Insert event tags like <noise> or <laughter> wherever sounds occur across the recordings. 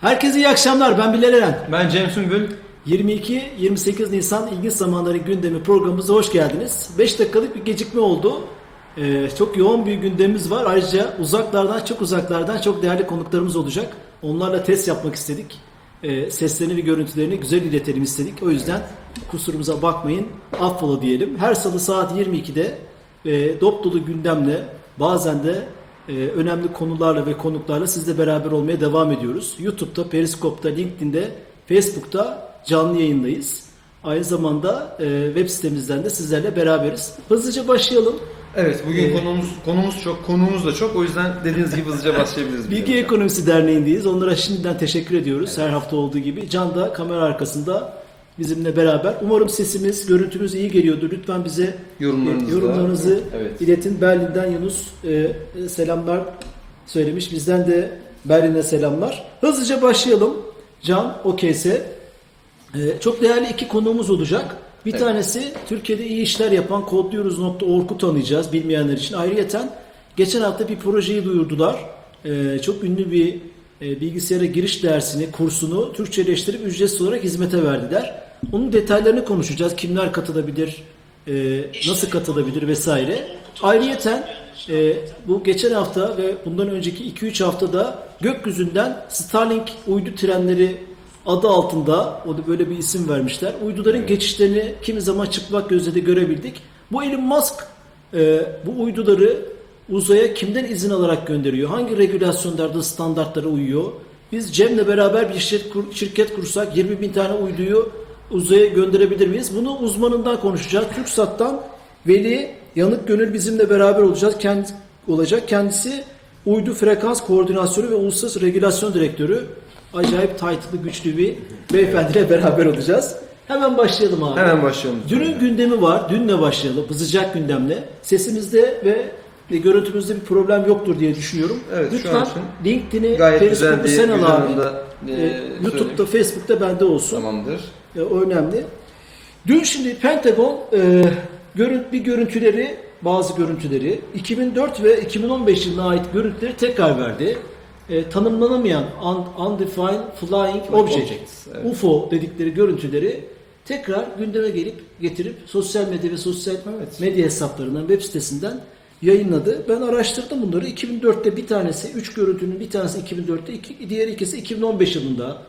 Herkese iyi akşamlar. Ben Bilal Eren. Ben Cem Sümbül. 22-28 Nisan İlginç Zamanları gündemi programımıza hoş geldiniz. 5 dakikalık bir gecikme oldu. Ee, çok yoğun bir gündemimiz var. Ayrıca uzaklardan, çok uzaklardan çok değerli konuklarımız olacak. Onlarla test yapmak istedik. Ee, seslerini ve görüntülerini güzel iletelim istedik. O yüzden kusurumuza bakmayın. Affola diyelim. Her salı saat 22'de e, dop dolu gündemle bazen de e, önemli konularla ve konuklarla sizle beraber olmaya devam ediyoruz. YouTube'da, Periskop'ta, LinkedIn'de, Facebook'ta canlı yayındayız. Aynı zamanda e, web sitemizden de sizlerle beraberiz. Hızlıca başlayalım. Evet bugün Ee, konumuz konumuz çok, konuğumuz da çok. O yüzden dediğiniz gibi hızlıca başlayabiliriz. <laughs> Bilgi. Ekonomisi Derneği'ndeyiz. Onlara şimdiden teşekkür ediyoruz. Her hafta olduğu gibi. Can da kamera arkasında bizimle beraber. Umarım sesimiz, görüntümüz iyi geliyordur. Lütfen bize Yorumlarınızı da- yorumlarınızı Evet. iletin. Berlin'den Yunus e, selamlar söylemiş. Bizden de Berlin'e selamlar. Hızlıca başlayalım. Can, okeyse. E, çok değerli iki konuğumuz olacak. Bir Evet. tanesi Türkiye'de iyi işler yapan kodluyoruz.org'u tanıyacağız bilmeyenler için. Ayrıyeten geçen hafta bir projeyi duyurdular. E, çok ünlü bir e, bilgisayara giriş dersini, kursunu Türkçeleştirip ücretsiz olarak hizmete verdiler. Onun detaylarını konuşacağız. Kimler katılabilir, e, nasıl katılabilir vesaire. Ayrıyeten e, bu geçen hafta ve bundan önceki 2-3 haftada gökyüzünden Starlink uydu trenleri adı altında o da böyle bir isim vermişler. Uyduların geçişlerini kimi zaman çıplak gözle de görebildik. Bu Elon Musk e, bu uyduları uzaya kimden izin alarak gönderiyor? Hangi regülasyonlarda standartlara uyuyor? Biz Cem'le beraber bir şirket, kur- şirket kursak 20 bin tane uyduyu uzaya gönderebilir miyiz? Bunu uzmanından konuşacağız. TürkSat'tan Veli Yanık Gönül bizimle beraber olacağız. Kendi, olacak. Kendisi uydu frekans koordinasyonu ve uluslararası regülasyon direktörü. Acayip title'lı güçlü bir beyefendiyle beraber olacağız. Hemen başlayalım abi. Hemen başlayalım. Dünün gündemi var. Dünle başlayalım. Hızlıcak gündemle. Sesimizde ve ve görüntümüzde bir problem yoktur diye düşünüyorum. Evet, Lütfen LinkedIn'i, Periscope'u sen al abi. anda, e, Ee, YouTube'da, söyleyeyim. Facebook'ta bende olsun. Tamamdır. E, o önemli. Dün şimdi Pentagon e, görünt, bir görüntüleri, bazı görüntüleri 2004 ve 2015 yılına ait görüntüleri tekrar verdi. E, tanımlanamayan un- Undefined Flying Object, Objects, evet. UFO dedikleri görüntüleri tekrar gündeme gelip getirip sosyal medya ve sosyal Evet. medya hesaplarından, web sitesinden yayınladı. Ben araştırdım bunları. 2004'te bir tanesi, 3 görüntünün bir tanesi 2004'te, iki, diğer ikisi 2015 yılında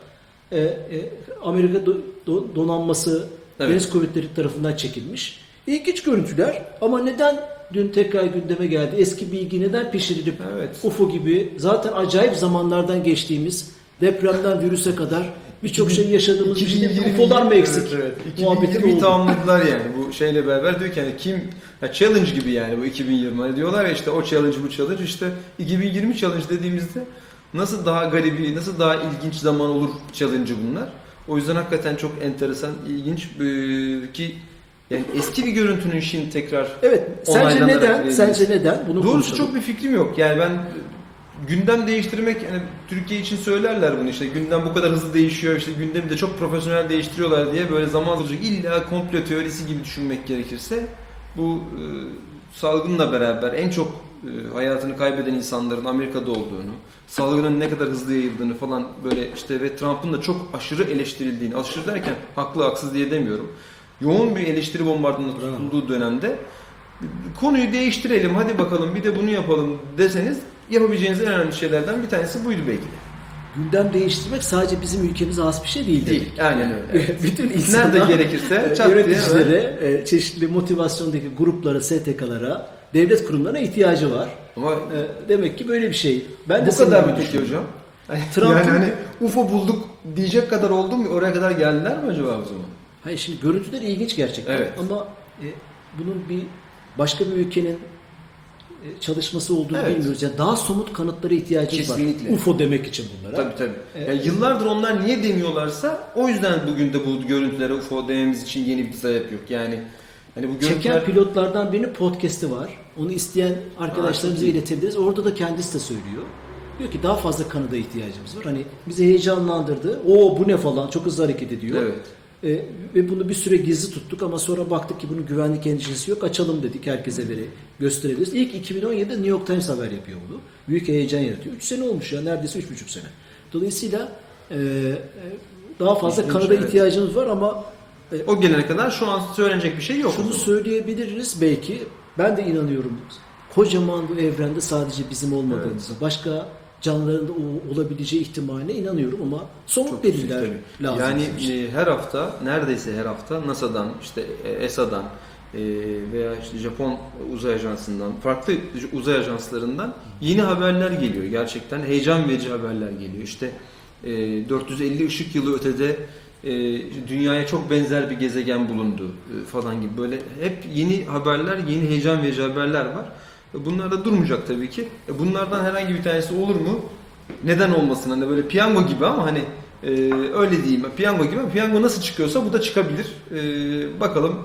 e, e, Amerika do- do- donanması Evet. Deniz Kuvvetleri tarafından çekilmiş. İlginç görüntüler ama neden dün tekrar gündeme geldi? Eski bilgi neden pişirilip Evet. UFO gibi zaten acayip zamanlardan geçtiğimiz depremden virüse kadar birçok şey yaşadığımız bir şeyde 2020 UFO'lar mı eksik? Evet, evet. Muhabbeti 2020'yi oldu. tamamladılar yani bu şeyle beraber diyor ki yani kim ya challenge gibi yani bu 2020 hani diyorlar ya işte o challenge bu challenge işte 2020 challenge dediğimizde nasıl daha garibi nasıl daha ilginç zaman olur challenge'ı bunlar. O yüzden hakikaten çok enteresan ilginç ee, ki yani eski bir görüntünün şimdi tekrar Evet. Sence Onaylanarak neden? verilmesi. Sence neden? Bunu Doğrusu konuşalım. çok bir fikrim yok. Yani ben gündem değiştirmek yani Türkiye için söylerler bunu işte gündem bu kadar hızlı değişiyor işte gündemi de çok profesyonel değiştiriyorlar diye böyle zaman alacak illa komplo teorisi gibi düşünmek gerekirse bu e, salgınla beraber en çok hayatını kaybeden insanların Amerika'da olduğunu, salgının ne kadar hızlı yayıldığını falan böyle işte ve Trump'ın da çok aşırı eleştirildiğini, aşırı derken haklı haksız diye demiyorum. Yoğun bir eleştiri bombardımanı tutulduğu dönemde konuyu değiştirelim hadi bakalım bir de bunu yapalım deseniz yapabileceğiniz en önemli şeylerden bir tanesi buydu belki de. Gündem değiştirmek sadece bizim ülkemize has bir şey değil. Değil. Aynen öyle. <laughs> Bütün insanlar, Nerede gerekirse diye yöneticilere, e, çeşitli motivasyondaki gruplara, STK'lara, devlet kurumlarına ihtiyacı var. Ama E, Demek ki böyle bir şey. Ben de bu kadar mı peki hocam? <laughs> Trump'ın- yani hani UFO bulduk diyecek kadar oldu mu? Oraya kadar geldiler mi acaba o zaman? Hayır şimdi görüntüler ilginç gerçekten Evet. ama e, bunun bir başka bir ülkenin e, çalışması olduğunu Evet. bilmiyoruz. Yani daha somut kanıtlara ihtiyacımız Kesinlikle. var. UFO demek için bunlara. Tabii tabii. Evet. Yani yıllardır onlar niye demiyorlarsa o yüzden bugün de bu görüntülere UFO dememiz için yeni bir sebep yok. Yani hani bu Çeken görüntüler pilotlardan birinin podcast'i var. Onu isteyen arkadaşlarımıza iletebiliriz. Orada da kendisi de söylüyor. Diyor ki daha fazla kanıda ihtiyacımız var. Hani bizi heyecanlandırdı. O bu ne falan çok hızlı hareket ediyor. Evet. E, ve bunu bir süre gizli tuttuk ama sonra baktık ki bunun güvenlik endişesi yok. Açalım dedik herkese veri gösterebiliriz. İlk 2017'de New York Times haber yapıyor bunu. Büyük heyecan yaratıyor. 3 sene olmuş ya neredeyse 3,5 sene. Dolayısıyla e, e, daha fazla İlginç, kanada evet. ihtiyacımız var ama O gelene kadar şu an söylenecek bir şey yok. şunu söyleyebiliriz belki. Ben de inanıyorum. Kocaman bu evrende sadece bizim olmadığımıza, başka canlıların da olabileceği ihtimaline inanıyorum ama somut tabii. lazım. Yani e, her hafta neredeyse her hafta NASA'dan işte e, ESA'dan e, veya işte Japon uzay ajansından farklı uzay ajanslarından yeni haberler geliyor. Gerçekten heyecan verici haberler geliyor. İşte e, 450 ışık yılı ötede e, dünyaya çok benzer bir gezegen bulundu e, falan gibi böyle hep yeni haberler, yeni heyecan verici haberler var. E, Bunlar da durmayacak tabii ki. E, Bunlardan herhangi bir tanesi olur mu? Neden olmasın? Hani böyle piyango gibi ama hani e, öyle diyeyim. Piyango gibi piyango nasıl çıkıyorsa bu da çıkabilir. E, bakalım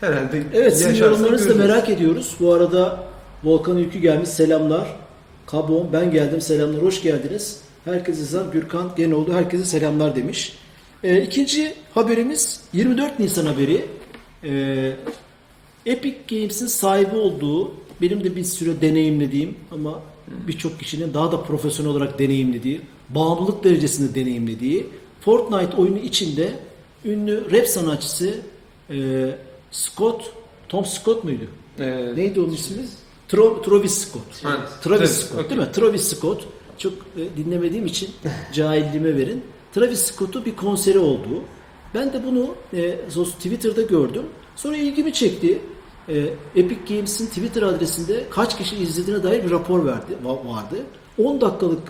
herhalde Evet sizin yorumlarınızı da merak ediyoruz. Bu arada Volkan Yükü gelmiş selamlar. Kabon ben geldim selamlar hoş geldiniz. Herkese selam Gürkan Genoğlu herkese selamlar demiş. Ee, ikinci haberimiz 24 Nisan haberi. Ee, Epic Games'in sahibi olduğu benim de bir süre deneyimlediğim ama birçok kişinin daha da profesyonel olarak deneyimlediği, bağımlılık derecesinde deneyimlediği Fortnite oyunu içinde ünlü rap sanatçısı e, Scott, Tom Scott muydu? E, Neydi onun ismi? Tro, Travis Scott. Ha, Travis Travis, Scott okey. değil mi? Travis Scott. Çok e, dinlemediğim için <laughs> cahilliğime verin. Travis Scott'u bir konseri olduğu. Ben de bunu e, Twitter'da gördüm. Sonra ilgimi çekti. E, Epic Games'in Twitter adresinde kaç kişi izlediğine dair bir rapor verdi va- vardı. 10 dakikalık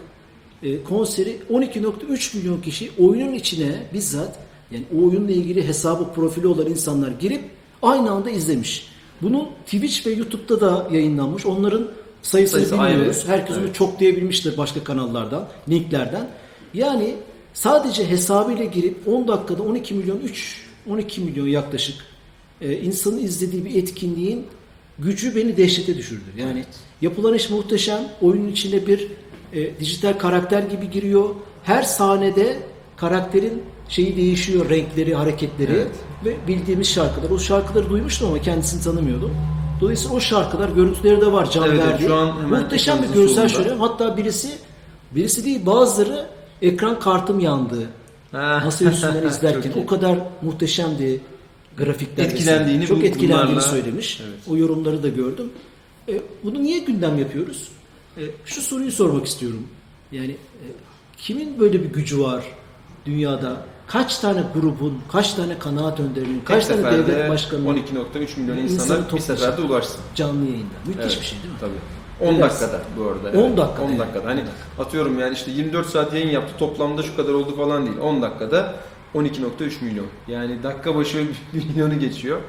e, konseri 12.3 milyon kişi oyunun içine bizzat yani o oyunla ilgili hesabı profili olan insanlar girip aynı anda izlemiş. Bunu Twitch ve YouTube'da da yayınlanmış. Onların sayısını Sayısı bilmiyoruz. ayrı. Herkes onu Evet. çok diyebilmiştir başka kanallardan, linklerden. Yani sadece hesabıyla girip 10 dakikada 12 milyon 3 12 milyon yaklaşık e, insanın izlediği bir etkinliğin gücü beni dehşete düşürdü. Yani yapılan iş muhteşem. Oyunun içine bir e, dijital karakter gibi giriyor. Her sahnede karakterin şeyi değişiyor, renkleri, hareketleri Evet. ve bildiğimiz şarkılar. O şarkıları duymuştum ama kendisini tanımıyordum. Dolayısıyla o şarkılar, görüntüleri de var can Evet, hemen Muhteşem bir görsel şölen. Hatta birisi, birisi değil bazıları ekran kartım yandı. Masa üstünden <laughs> izlerken o kadar muhteşemdi grafikler. Etkilendiğini çok bu- etkilendiğini bunlarla- söylemiş. Evet. O yorumları da gördüm. E, bunu niye gündem yapıyoruz? E, şu soruyu sormak istiyorum. Yani e, kimin böyle bir gücü var dünyada? Kaç tane grubun, kaç tane kanaat önderinin, kaç Tek tane devlet başkanının 12.3 milyon İnsanı insana bir seferde ulaşsın. canlı yayında? Müthiş Evet, bir şey değil mi? Tabii. 10 Biraz. dakikada bu arada. 10 evet. dakikada 10 yani. dakikada. Hani atıyorum yani işte 24 saat yayın yaptı toplamda şu kadar oldu falan değil. 10 dakikada 12.3 milyon. Yani dakika başı <laughs> milyonu geçiyor.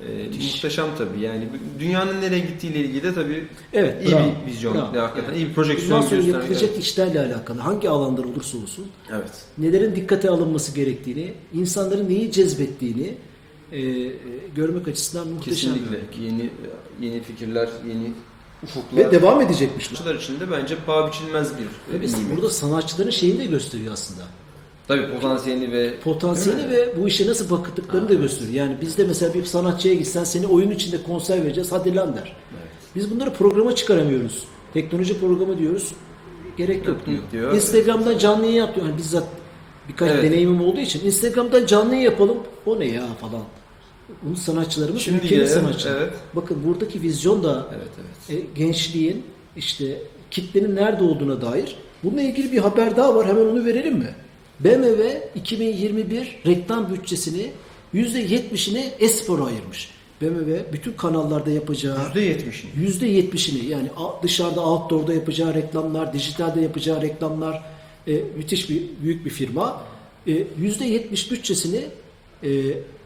Ee, muhteşem tabii. Yani dünyanın nereye gittiğiyle ilgili de tabii Evet, iyi bravo, bir vizyon. bravo. Hakikaten Yani iyi bir projeksiyon gösteren- yapılacak Evet. işlerle alakalı hangi alanlar olursa olsun evet. nelerin dikkate alınması gerektiğini, insanların neyi cezbettiğini e, e, görmek açısından muhteşem. Kesinlikle. Yeni yeni fikirler, yeni ufuklar. Ve devam edecekmiş bu. Sanatçılar için de bence paha biçilmez bir e, nimet. burada sanatçıların şeyini de gösteriyor aslında. Tabii potansiyelini ve Potansiyeli Değil mi? ve bu işe nasıl baktıklarını da gösteriyor. Yani bizde mesela bir sanatçıya gitsen seni oyun içinde konser vereceğiz hadi lan der. Biz bunları programa çıkaramıyoruz. Teknoloji programı diyoruz. Gerek yok diyor. diyor. Instagram'dan canlı yayın yap diyor. Yani bizzat birkaç Evet. deneyimim olduğu için Instagram'dan canlı yayın yapalım. O ne ya falan. Bunu sanatçılarımız Şimdi ülkenin sanatçıları. evet. Bakın buradaki vizyon da evet evet. e, gençliğin işte kitlenin nerede olduğuna dair. Bununla ilgili bir haber daha var. Hemen onu verelim mi? BMW 2021 reklam bütçesini %70'ini espora ayırmış. BMW bütün kanallarda yapacağı %70'ini. %70'ini yani dışarıda outdoor'da yapacağı reklamlar, dijitalde yapacağı reklamlar e, müthiş bir büyük bir firma. E, %70 bütçesini e,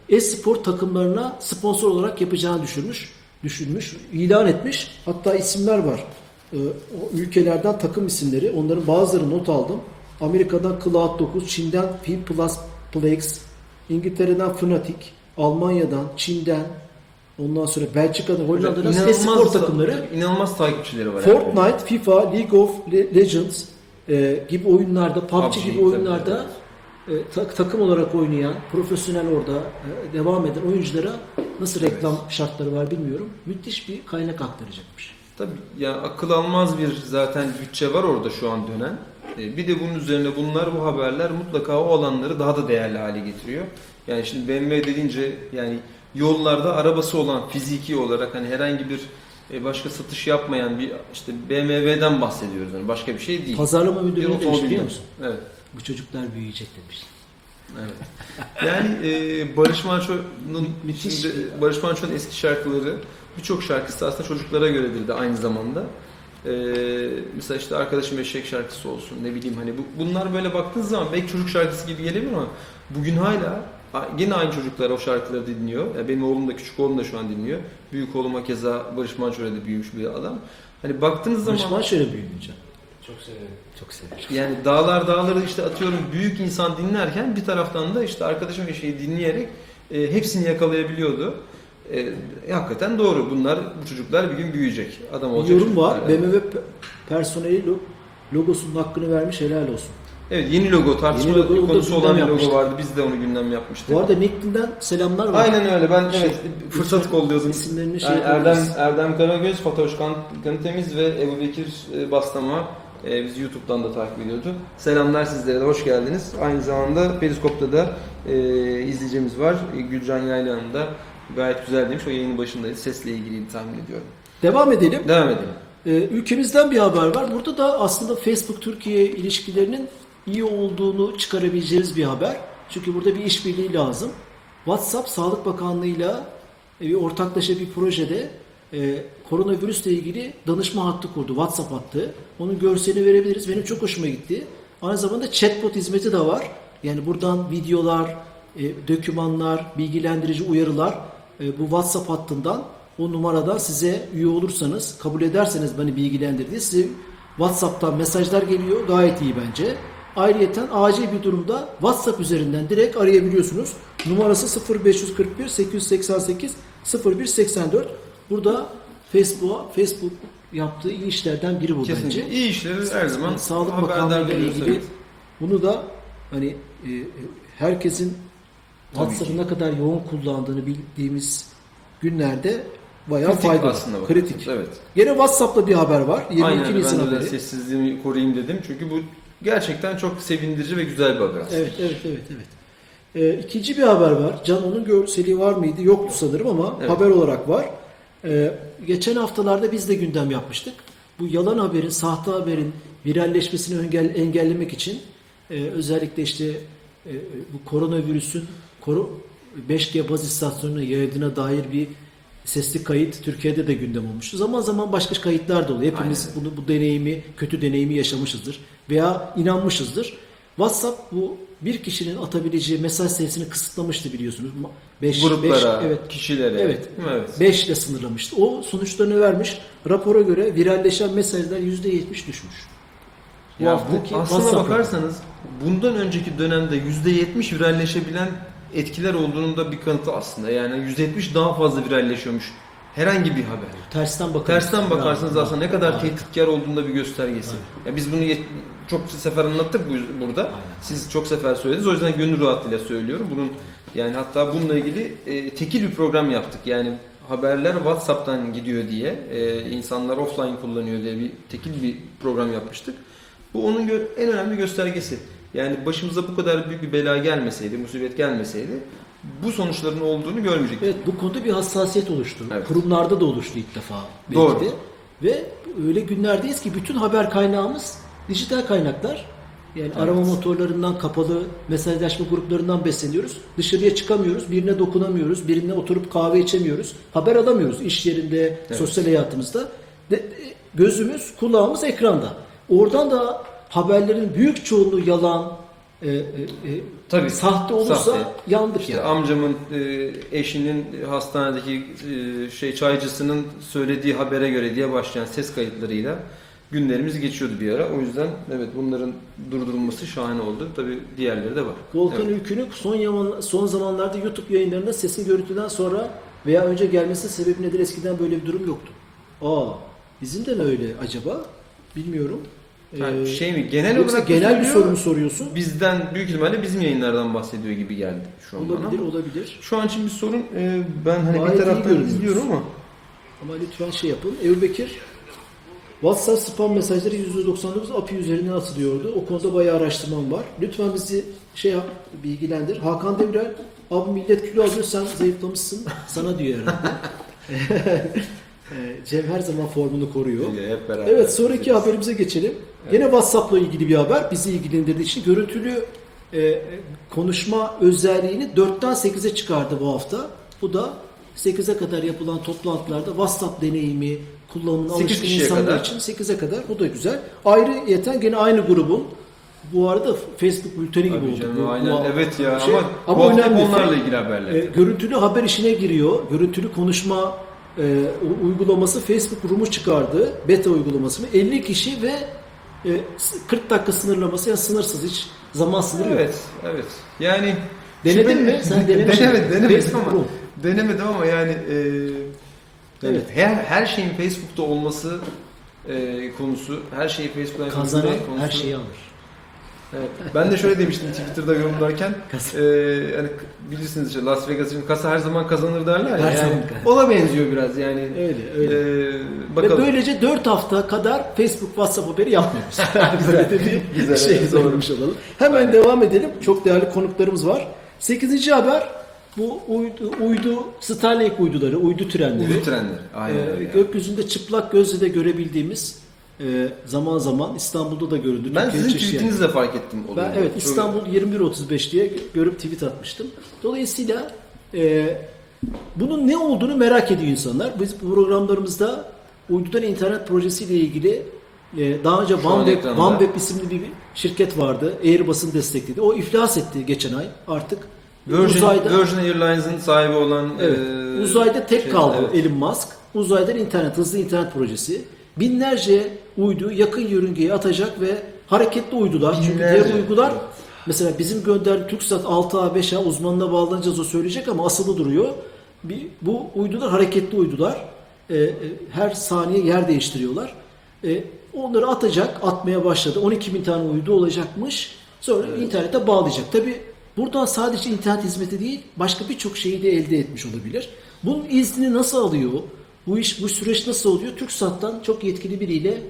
e-spor takımlarına sponsor olarak yapacağını düşünmüş, düşünmüş, ilan etmiş. Hatta isimler var. E, o ülkelerden takım isimleri. Onların bazıları not aldım. Amerika'dan Cloud9, Çin'den P Plus Plex, İngiltere'den Fnatic, Almanya'dan, Çin'den, ondan sonra Belçika'dan, Hollanda'dan e-spor takımları inanılmaz takipçileri var. Fortnite, FIFA, League of Le- Legends e, gibi oyunlarda, PUBG, PUBG gibi tabii, oyunlarda e, ta- takım olarak oynayan, profesyonel orada e, devam eden oyunculara nasıl reklam şartları var bilmiyorum. Müthiş bir kaynak aktaracakmış. Tabii ya akıl almaz bir zaten bütçe var orada şu an dönen. E, Bir de bunun üzerine bunlar bu haberler mutlaka o alanları daha da değerli hale getiriyor. Yani şimdi BMW dediğince yani yollarda arabası olan fiziki olarak hani herhangi bir başka satış yapmayan bir işte BMW'den bahsediyoruz. Yani başka bir şey değil. Pazarlama ne demiş biliyor musun? Evet. Bu çocuklar büyüyecek demiş. Evet. Yani e, Barış Manço'nun Barış Manço'nun eski şarkıları birçok şarkısı aslında çocuklara göredir de aynı zamanda. E, mesela işte arkadaşım eşek şarkısı olsun ne bileyim hani bu, bunlar böyle baktığınız zaman belki çocuk şarkısı gibi gelebilir ama bugün hala yine aynı çocuklar o şarkıları dinliyor. Ya benim oğlum da küçük oğlum da şu an dinliyor. Büyük oğluma keza Barış Manço'yla da büyümüş bir adam. Hani baktığınız zaman Barış şöyle büyüyünce. Çok severim. Çok severim. yani dağlar dağları işte atıyorum büyük insan dinlerken bir taraftan da işte arkadaşım bir şeyi dinleyerek e, hepsini yakalayabiliyordu. E, e, hakikaten doğru. Bunlar bu çocuklar bir gün büyüyecek. Adam Bir olacak. yorum var. BMW pe- personeli lo- logosunun hakkını vermiş helal olsun. Evet yeni logo tartışmalı Yeni logo, konusu olan bir logo yapmıştık. vardı. Biz de onu gündem yapmıştık. Bu arada LinkedIn'den selamlar var. Aynen öyle. Ben Şey, evet fırsat kolluyordum. İsimlerini şey Yani Erdem. Erdem Karagöz, Fatoş Kan, Kanıtemiz ve Ebu Bekir e, Bastama e, bizi YouTube'dan da takip ediyordu. Selamlar sizlere de hoş geldiniz. Aynı zamanda Periskop'ta da e, izleyicimiz var. E, Gülcan Yaylan'ın da gayet güzel demiş. O yayının başındaydı. Sesle ilgili tahmin ediyorum. Devam edelim. Devam edelim. Ee, ülkemizden bir haber var. Burada da aslında Facebook-Türkiye ilişkilerinin iyi olduğunu çıkarabileceğimiz bir haber. Çünkü burada bir işbirliği lazım. WhatsApp Sağlık Bakanlığı'yla e, bir ortaklaşa bir projede e, koronavirüsle ilgili danışma hattı kurdu. WhatsApp hattı. Onun görselini verebiliriz. Benim çok hoşuma gitti. Aynı zamanda chatbot hizmeti de var. Yani buradan videolar, e, dokümanlar, bilgilendirici uyarılar e, bu WhatsApp hattından o numaradan size üye olursanız, kabul ederseniz beni bilgilendirdiği size WhatsApp'tan mesajlar geliyor. Gayet iyi bence. Ayrıyeten acil bir durumda WhatsApp üzerinden direkt arayabiliyorsunuz. Numarası 0541 888 0184. Burada Facebook Facebook yaptığı iyi işlerden biri bu Kesinlikle. bence. İyi işleri her zaman Yani Sağlık Bakanlığı ile ilgili evet. bunu da hani e, herkesin WhatsApp'ı ne kadar yoğun kullandığını bildiğimiz günlerde bayağı Kritik faydalı. aslında. Kritik. Evet. Gene WhatsApp'ta bir haber var. 22 Aynen Nisan ben haberi. sessizliğimi koruyayım dedim. Çünkü bu gerçekten çok sevindirici ve güzel bir haber aslında. Evet, evet, evet, evet. Ee, ikinci bir haber var. Can onun görseli var mıydı? Yoktu sanırım ama Evet. haber olarak var. Ee, geçen haftalarda biz de gündem yapmıştık. Bu yalan haberin, sahte haberin viralleşmesini engel- engellemek için e, özellikle işte e, bu koronavirüsün koru, 5G baz istasyonuna yayıldığına dair bir sesli kayıt Türkiye'de de gündem olmuştu. Zaman zaman başka kayıtlar da oluyor. Hepimiz Aynen. bunu bu deneyimi, kötü deneyimi yaşamışızdır veya inanmışızdır. WhatsApp bu bir kişinin atabileceği mesaj sayısını kısıtlamıştı biliyorsunuz. 5 Gruplara, evet. kişilere. Evet. Evet. 5 ile sınırlamıştı. O sonuçlarını vermiş. Rapora göre viralleşen mesajlar %70 düşmüş. Bu Ya bu, aslına WhatsApp bakarsanız bundan önceki dönemde %70 viralleşebilen etkiler olduğunun da bir kanıtı aslında. Yani %70 daha fazla viralleşiyormuş. Herhangi bir haber. tersten bakarız. Tersten bakarsanız Bravo. aslında ne kadar Bravo. tehditkar olduğunda bir göstergesi. Ya biz bunu çok sefer anlattık bu- burada. Aynen. Siz çok sefer söylediniz. O yüzden gönül rahatlığıyla söylüyorum. Bunun yani hatta bununla ilgili e, tekil bir program yaptık. Yani haberler WhatsApp'tan gidiyor diye, e, insanlar offline kullanıyor diye bir tekil bir program yapmıştık. Bu onun en önemli göstergesi. Yani başımıza bu kadar büyük bir bela gelmeseydi, musibet gelmeseydi bu sonuçların olduğunu görmeyecektik. Evet bu konuda bir hassasiyet oluştu. Evet. Kurumlarda da oluştu ilk defa. belki Doğru. de. Ve öyle günlerdeyiz ki bütün haber kaynağımız dijital kaynaklar. Yani arama motorlarından, kapalı mesajlaşma gruplarından besleniyoruz. Dışarıya çıkamıyoruz, birine dokunamıyoruz, birine oturup kahve içemiyoruz. Haber alamıyoruz iş yerinde, sosyal hayatımızda. De- de- gözümüz, kulağımız ekranda. Oradan da haberlerin büyük çoğunluğu yalan, e, e, e, Tabii. sahte olursa Sahte. yandık İşte yani. amcamın e, eşinin hastanedeki e, şey çaycısının söylediği habere göre diye başlayan ses kayıtlarıyla günlerimiz geçiyordu bir ara. O yüzden evet bunların durdurulması şahane oldu. Tabii diğerleri de var. Volkan Evet. Ülkü'nün son, yaman- son zamanlarda YouTube yayınlarında sesin görüntüden sonra veya önce gelmesi sebebi nedir? Eskiden böyle bir durum yoktu. Aa, bizim de mi öyle acaba? Bilmiyorum. Yani Ee, şey mi genel yoksa olarak genel bir soru mu soruyorsun? Bizden büyük ihtimalle bizim yayınlardan bahsediyor gibi geldi şu an bana. Olabilir, olabilir. Şu an için bir sorun e, ben hani Gayet bir iyi taraftan görünüyoruz. izliyorum ama Ama lütfen şey yapın. Ebu Bekir WhatsApp spam mesajları %99 API üzerinden atılıyordu. O konuda bayağı araştırmam var. Lütfen bizi şey yap, bilgilendir. Hakan Demirel, abi millet kilo alıyor sen zayıflamışsın. Sana diyor herhalde. Ee, <laughs> Cem her zaman formunu koruyor. Hep beraber. Evet sonraki haberimize geçelim. Yine WhatsApp'la ilgili bir haber bizi ilgilendirdiği için görüntülü e, konuşma özelliğini 4'ten 8'e çıkardı bu hafta. Bu da 8'e kadar yapılan toplantılarda WhatsApp deneyimi kullanımına 8 alışkın insanlar kadar. için 8'e kadar bu da güzel. Ayrı yeten gene aynı grubun bu arada Facebook bülteni gibi Tabii oldu. canım, aynen. bu- evet ya şey. ama, Ama bu önemli. onlarla ilgili haberler. E, görüntülü haber işine giriyor. Görüntülü konuşma e, uygulaması Facebook Room'u çıkardı. Beta uygulaması mı? 50 kişi ve e, s- 40 dakika sınırlaması yani sınırsız hiç zaman sınırı yok. Evet, evet. Yani Denedin Şimdi- mi? Sen. Denemedim, denemedim Facebook ama Room. denemedim ama yani e, Evet. her her şeyin Facebook'ta olması e, konusu, her şeyi Facebook'tan Kazanan konusu. her şeyi alır. Evet. Ben de şöyle demiştim Twitter'da yorumlarken e, hani bilirsiniz işte Las Vegas için kasa her zaman kazanır derler ya. Her yani zaman ona benziyor biraz yani. Öyle öyle. E, Ve bakalım. böylece 4 hafta kadar Facebook WhatsApp haberi yapmıyoruz. Böyle de bir Güzel, şey evet, söylemiş olalım. Hemen devam edelim. Çok değerli konuklarımız var. 8. haber bu uydu, uydu Starlink uyduları, uydu trenleri. Uydu trenleri. Aynen Ee, öyle. yani. gökyüzünde çıplak gözle de görebildiğimiz e, zaman zaman İstanbul'da da görüldü. Ben Türkiye'nin sizin tweetinizi de fark ettim. o Ben evet Çok- İstanbul 21.35 diye görüp tweet atmıştım. Dolayısıyla e, bunun ne olduğunu merak ediyor insanlar. Biz bu programlarımızda uydudan internet projesiyle ilgili e, daha önce OneWeb. OneWeb isimli bir şirket vardı. Airbus'un destekledi. O iflas etti geçen ay. Artık Virgin, uzayda Virgin Airlines'ın sahibi olan Evet. e, Uzayda tek şey, kaldı evet. Elon Musk. Uzaydan internet, hızlı internet projesi. Binlerce uydu yakın yörüngeye atacak ve hareketli uydular. Çünkü Binlerce. diğer uydular Evet. mesela bizim gönderdiği TürkSat 6A 5A uzmanına bağlanacağız o söyleyecek ama asılı duruyor. Bir, bu uydular hareketli uydular. Ee, e, her saniye yer değiştiriyorlar. Ee, onları atacak, atmaya başladı. 12 bin tane uydu olacakmış. Sonra internete bağlayacak. Tabi buradan sadece internet hizmeti değil, başka birçok şeyi de elde etmiş olabilir. Bunun iznini nasıl alıyor? Bu iş, bu süreç nasıl oluyor? TürkSat'tan çok yetkili biriyle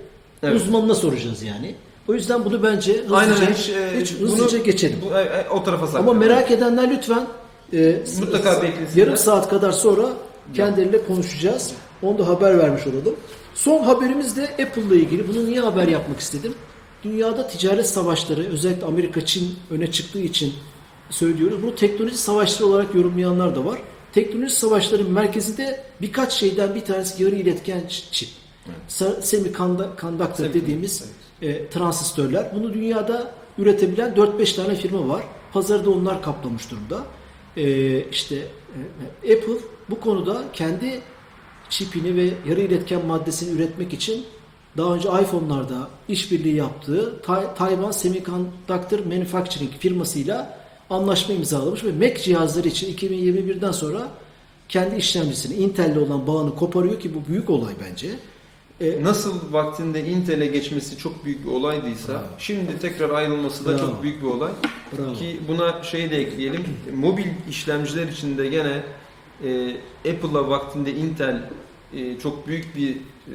Evet. uzmanına soracağız yani. O yüzden bunu bence hızlıca, Aynen hiç, e, hiç bunu- hızlıca geçelim. Bu, e, e, o tarafa Ama saklayalım. merak edenler lütfen e, Mutlaka beklesinler. yarım saat kadar sonra kendileriyle konuşacağız. Onu da haber vermiş olalım. Son haberimiz de Apple ile ilgili. Bunu niye haber yapmak istedim? Dünyada ticaret savaşları, özellikle Amerika, Çin öne çıktığı için söylüyoruz. Bunu teknoloji savaşları olarak yorumlayanlar da var. Teknoloji savaşlarının merkezinde birkaç şeyden bir tanesi yarı iletken çip. Sa- Semiconductor dediğimiz e, transistörler. Bunu dünyada üretebilen 4-5 tane firma var. Pazarda onlar kaplamış durumda. E, işte e, Apple bu konuda kendi çipini ve yarı iletken maddesini üretmek için daha önce iPhone'larda işbirliği yaptığı Tai- Taiwan Semiconductor Manufacturing firmasıyla anlaşma imzalamış ve Mac cihazları için 2021'den sonra kendi işlemcisini Intel'le olan bağını koparıyor ki bu büyük olay bence. E, Nasıl vaktinde Intel'e geçmesi çok büyük bir olaydıysa Bravo. şimdi tekrar ayrılması da Bravo. çok büyük bir olay. Bravo. Ki buna şey de ekleyelim. <clears throat> Mobil işlemciler için de gene e, Apple'a vaktinde Intel e, çok büyük bir e,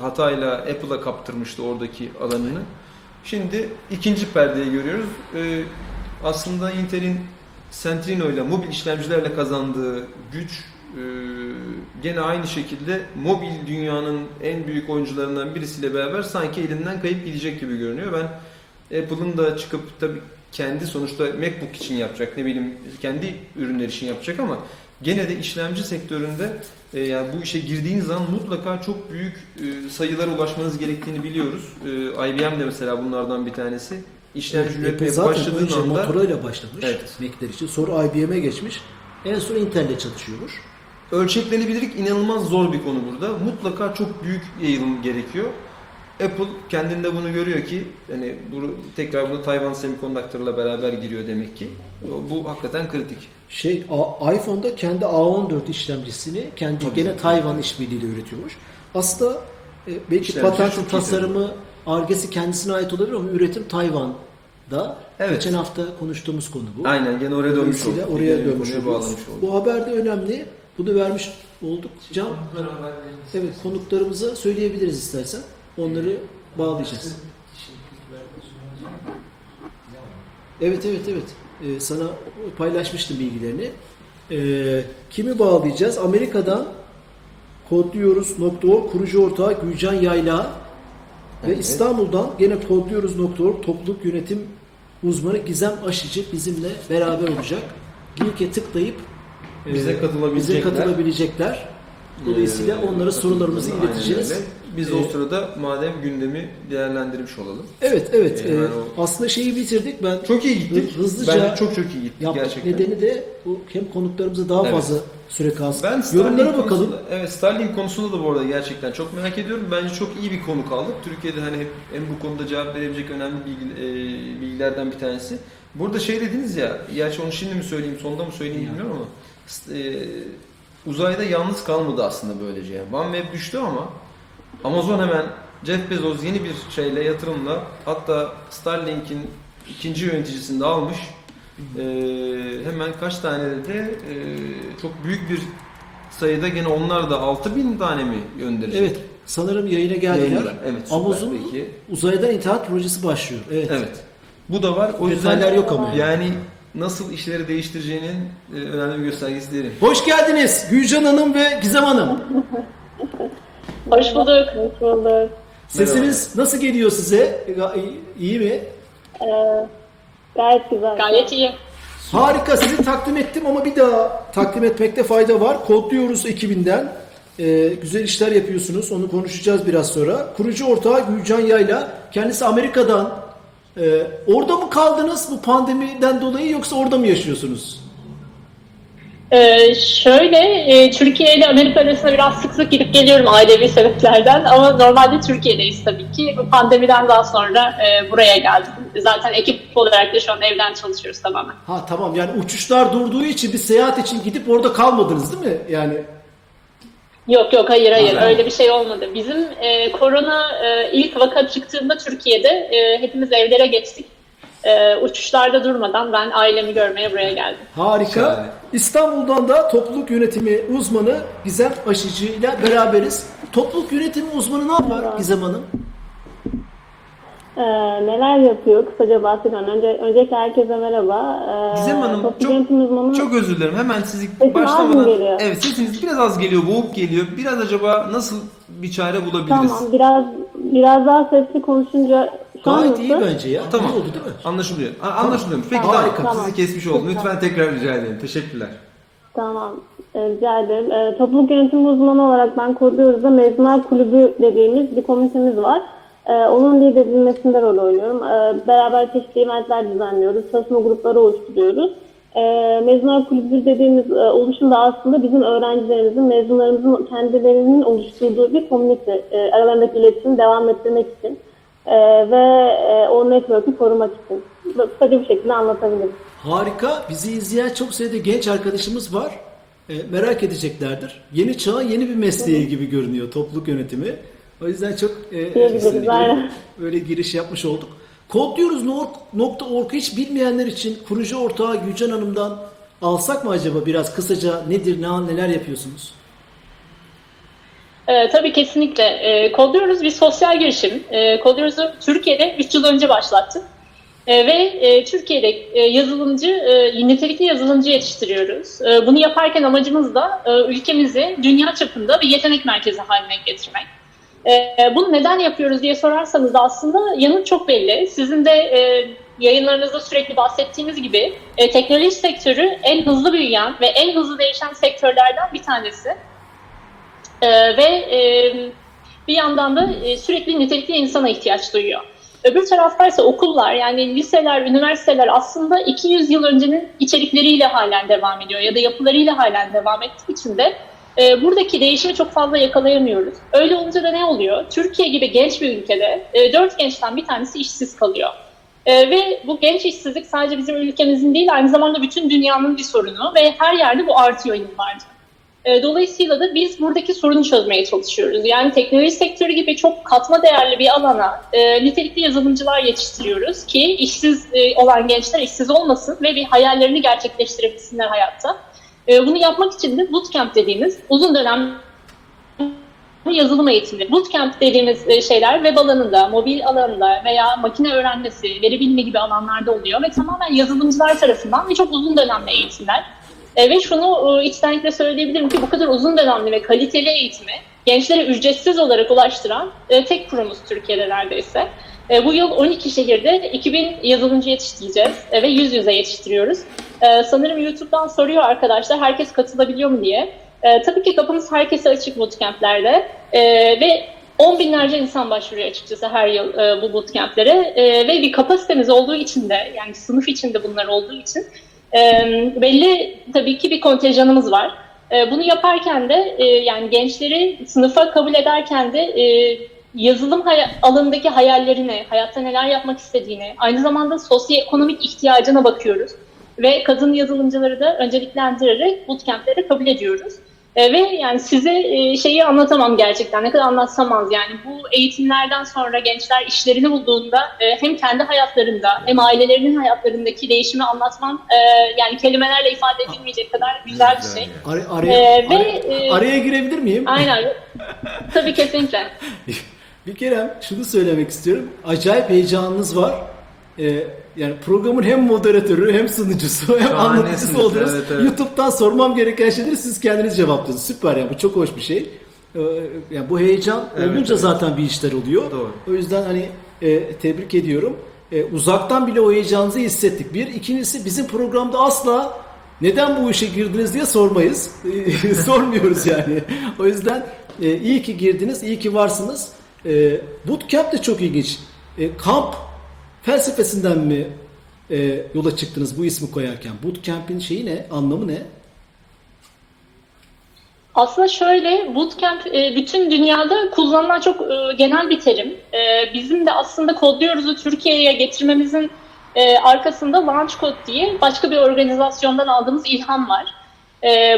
hatayla Apple'a kaptırmıştı oradaki alanını. Şimdi ikinci perdeyi görüyoruz. E, aslında Intel'in Centrino ile mobil işlemcilerle kazandığı güç e, gene aynı şekilde mobil dünyanın en büyük oyuncularından birisiyle beraber sanki elinden kayıp gidecek gibi görünüyor. Ben Apple'ın da çıkıp tabii kendi sonuçta MacBook için yapacak, ne bileyim kendi ürünler için yapacak ama gene de işlemci sektöründe e, yani bu işe girdiğiniz zaman mutlaka çok büyük e, sayılara ulaşmanız gerektiğini biliyoruz. E, IBM de mesela bunlardan bir tanesi. İşlemci Apple üretmeye zaten başladığın önce anda Motorola başlamış Evet. Mac'ler için. Sonra IBM'e geçmiş. En son Intel'le çalışıyormuş. ölçeklenebilirlik inanılmaz zor bir konu burada. Mutlaka çok büyük yayılım gerekiyor. Apple kendinde bunu görüyor ki hani bu tekrar bunu Taiwan Semiconductor'la beraber giriyor demek ki. Bu hakikaten kritik. Şey iPhone'da kendi A14 işlemcisini kendi Tabii. gene Tayvan işbirliğiyle üretiyormuş. Aslında e, belki İşlemci patent çok iyi tasarımı argesi kendisine ait olabilir ama üretim Tayvan'da. Evet. Geçen hafta konuştuğumuz konu bu. Aynen gene oraya dönmüş olduk. oraya dönmüş olduk. Bu haber de önemli. Bunu vermiş olduk. Can, evet konuklarımıza söyleyebiliriz istersen. onları bağlayacağız. Evet evet evet. Ee, sana paylaşmıştım bilgilerini. Ee, kimi bağlayacağız? Amerika'dan kodluyoruz.org kurucu ortağı Gülcan Yayla ve Evet. İstanbul'dan gene kodluyoruz.org topluluk yönetim uzmanı Gizem Aşıcı bizimle beraber olacak. Linke tıklayıp Bize katılabilecekler. bize katılabilecekler. Dolayısıyla Ee, onlara sorularımızı ileteceğiz. Biz de Ee, o sırada madem gündemi değerlendirmiş olalım. Evet evet. Ee, yani Ee, o- aslında şeyi bitirdik. Ben Çok iyi gittik. Hı- hızlıca Bence çok çok iyi gittik yaptık. gerçekten. Nedeni de bu hem konuklarımıza daha Evet. fazla süre kalsın. Ben Starlink Yorumlara bakalım. konusunda- evet Starlink konusunda da bu arada gerçekten çok merak ediyorum. Bence çok iyi bir konu kaldık. Türkiye'de hani hep en bu konuda cevap verebilecek önemli bilgi, e, bilgilerden bir tanesi. Burada şey dediniz ya, gerçi onu şimdi mi söyleyeyim, sonda mı söyleyeyim Ya. bilmiyorum ama e, uzayda yalnız kalmadı aslında böylece. Yani. OneWeb düştü ama Amazon hemen Jeff Bezos yeni bir şeyle yatırımla hatta Starlink'in ikinci yöneticisini de almış. Ee, hemen kaç tane de e, çok büyük bir sayıda gene onlar da 6000 tane mi gönderecek? Evet. Sanırım yayına geldiler. Yayınlar, evet. Amazon Peki. uzaydan internet projesi başlıyor. Evet. Evet. Bu da var. O yüzden Detaylar yok ama. Yani nasıl işleri değiştireceğinin e, önemli bir göstergesi diyelim. Hoş geldiniz Gülcan Hanım ve Gizem Hanım. <laughs> Hoş bulduk. Hoş bulduk. Sesiniz nasıl geliyor size? İyi mi? Ee, gayet güzel. Gayet iyi. Harika. Sizi takdim ettim ama bir daha takdim etmekte fayda var. Kodluyoruz ekibinden. Ee, güzel işler yapıyorsunuz. Onu konuşacağız biraz sonra. Kurucu ortağı Gülcan Yayla. Kendisi Amerika'dan. Ee, orada mı kaldınız bu pandemiden dolayı yoksa orada mı yaşıyorsunuz? Ee, şöyle, e, Türkiye ile Amerika arasında biraz sık sık gidip geliyorum ailevi sebeplerden ama normalde Türkiye'deyiz tabii ki. Bu pandemiden daha sonra e, buraya geldim. Zaten ekip olarak da şu an evden çalışıyoruz tamamen. Ha tamam yani uçuşlar durduğu için bir seyahat için gidip orada kalmadınız değil mi? Yani Yok yok hayır hayır Ha. öyle bir şey olmadı. Bizim e, korona e, ilk vaka çıktığında Türkiye'de e, hepimiz evlere geçtik. E, uçuşlarda durmadan ben ailemi görmeye buraya geldim. Harika. Şahane. İstanbul'dan da topluluk yönetimi uzmanı Gizem Aşıcı ile beraberiz. Topluluk yönetimi uzmanı ne yapar Gizem Hanım? Ee, neler yapıyor? Kısaca bahsediyorum. Önce, öncelikle herkese merhaba. Ee, Gizem Hanım topluluk çok, uzmanı- çok özür dilerim. Hemen sizi Sesim başlamadan... Evet sesiniz biraz az geliyor, boğuk geliyor. Biraz acaba nasıl bir çare bulabiliriz? Tamam. Biraz biraz daha sesli konuşunca Gayet iyi bence ya. Tamam. İyi oldu değil mi? Anlaşılıyor. A- Anlaşılıyor. Peki Tamam, tamam. harika. Sizi kesmiş oldum. Lütfen tekrar rica ederim. Teşekkürler. Tamam. Ee, rica ederim. Ee, topluluk yönetim uzmanı olarak ben Koruyoruz'da Mezunlar Kulübü dediğimiz bir komitemiz var. Ee, onun lider edilmesinde rol oynuyorum. Ee, beraber çeşitli eventler düzenliyoruz. Çalışma grupları oluşturuyoruz. Ee, Mezunlar Kulübü dediğimiz e, oluşum da aslında bizim öğrencilerimizin, mezunlarımızın kendilerinin oluşturduğu bir komünite. E, aralarındaki iletişimi devam ettirmek için e, ve e, o network'ü korumak için. Bu- Kısaca bir şekilde anlatabilirim. Harika. Bizi izleyen çok sayıda genç arkadaşımız var. E, merak edeceklerdir. Yeni çağın yeni bir mesleği gibi görünüyor topluluk yönetimi. O yüzden çok e, aynen. böyle giriş yapmış olduk. Kodluyoruz.org hiç bilmeyenler için kurucu ortağı Gülcan Hanım'dan alsak mı acaba biraz kısaca nedir, ne neler yapıyorsunuz? Ee, tabii kesinlikle. Ee, Kodluyoruz bir sosyal girişim. Ee, Kodluyoruz'u Türkiye'de 3 yıl önce başlattık. Ee, ve e, Türkiye'de e, yazılımcı, e, nitelikli yazılımcı yetiştiriyoruz. E, bunu yaparken amacımız da e, ülkemizi dünya çapında bir yetenek merkezi haline getirmek. E, bunu neden yapıyoruz diye sorarsanız da aslında yanıt çok belli. Sizin de e, yayınlarınızda sürekli bahsettiğimiz gibi e, teknoloji sektörü en hızlı büyüyen ve en hızlı değişen sektörlerden bir tanesi. Ee, ve e, bir yandan da e, sürekli nitelikli insana ihtiyaç duyuyor. Öbür taraftaysa okullar yani liseler, üniversiteler aslında 200 yıl öncenin içerikleriyle halen devam ediyor ya da yapılarıyla halen devam ettiği için de e, buradaki değişimi çok fazla yakalayamıyoruz. Öyle olunca da ne oluyor? Türkiye gibi genç bir ülkede e, 4 gençten bir tanesi işsiz kalıyor. E, ve bu genç işsizlik sadece bizim ülkemizin değil aynı zamanda bütün dünyanın bir sorunu ve her yerde bu artıyor yıllarca. E, Dolayısıyla da biz buradaki sorunu çözmeye çalışıyoruz. Yani teknoloji sektörü gibi çok katma değerli bir alana e, nitelikli yazılımcılar yetiştiriyoruz ki işsiz e, olan gençler işsiz olmasın ve bir hayallerini gerçekleştirebilsinler hayatta. E, bunu yapmak için de bootcamp dediğimiz uzun dönem yazılım eğitimi. Bootcamp dediğimiz e, şeyler web alanında, mobil alanında veya makine öğrenmesi, veri bilimi gibi alanlarda oluyor ve tamamen yazılımcılar tarafından ve çok uzun dönemli eğitimler. E, ve şunu e, içtenlikle söyleyebilirim ki bu kadar uzun dönemli ve kaliteli eğitimi gençlere ücretsiz olarak ulaştıran e, tek kurumuz Türkiye'de neredeyse. E, bu yıl 12 şehirde 2000 yazılımcı yetiştireceğiz e, ve yüz yüze yetiştiriyoruz. E, sanırım YouTube'dan soruyor arkadaşlar herkes katılabiliyor mu diye. E, tabii ki kapımız herkese açık bootcamp'lerde e, ve on binlerce insan başvuruyor açıkçası her yıl e, bu bootcamp'lere e, ve bir kapasitemiz olduğu için de yani sınıf içinde bunlar olduğu için e, belli tabii ki bir kontenjanımız var. E, bunu yaparken de e, yani gençleri sınıfa kabul ederken de e, yazılım hay- alanındaki hayallerini, hayatta neler yapmak istediğini, aynı zamanda sosyoekonomik ihtiyacına bakıyoruz. Ve kadın yazılımcıları da önceliklendirerek bootcamp'lere kabul ediyoruz. E, ve yani size e, şeyi anlatamam gerçekten. Ne kadar anlatsam az yani. Bu eğitimlerden sonra gençler işlerini bulduğunda e, hem kendi hayatlarında hem ailelerinin hayatlarındaki değişimi anlatmam e, yani kelimelerle ifade edilmeyecek kadar güzel bir şey. Ar- araya, Ee, ve, araya, e, araya girebilir miyim? Aynen. <laughs> Tabii kesinlikle. Bir kere şunu söylemek istiyorum. Acayip heyecanınız var. Ee, yani programın hem moderatörü hem sunucusu <laughs> hem anlatıcısı oldunuz. evet, evet. YouTube'dan sormam gereken şeyleri siz kendiniz cevaplıyorsunuz. Süper yani bu çok hoş bir şey. Ee, yani bu heyecan Evet, olunca evet. zaten bir işler oluyor. Doğru. O yüzden hani e, tebrik ediyorum. E, uzaktan bile o heyecanınızı hissettik. Bir, ikincisi bizim programda asla neden bu işe girdiniz diye sormayız. E, <laughs> Sormuyoruz yani. O yüzden e, iyi ki girdiniz, iyi ki varsınız. E, bootcamp de çok ilginç. E, kamp felsefesinden mi e, yola çıktınız bu ismi koyarken? Bootcamp'in şeyi ne? Anlamı ne? Aslında şöyle, bootcamp e, bütün dünyada kullanılan çok e, genel bir terim. E, Bizim de aslında kodluyoruzu Türkiye'ye getirmemizin arkasında Launch Code diye başka bir organizasyondan aldığımız ilham var.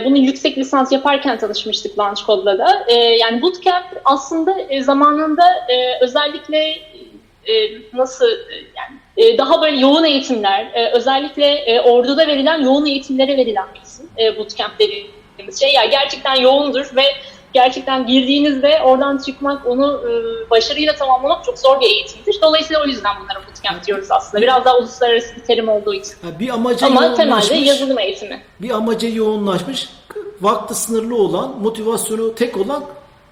Bunu yüksek lisans yaparken tanışmıştık Launch Code'la da. Yani bootcamp aslında zamanında özellikle e, nasıl e, yani e, daha böyle yoğun eğitimler, e, özellikle e, orduda verilen yoğun eğitimlere verilen bir isim e, bootcamp dediğimiz şey. Yani gerçekten yoğundur ve gerçekten girdiğinizde oradan çıkmak, onu e, başarıyla tamamlamak çok zor bir eğitimdir. Dolayısıyla o yüzden bunlara bootcamp diyoruz aslında. Biraz daha uluslararası bir terim olduğu için. Ha, bir amaca Ama temelde yazılım eğitimi. bir amaca yoğunlaşmış, vakti sınırlı olan, motivasyonu tek olan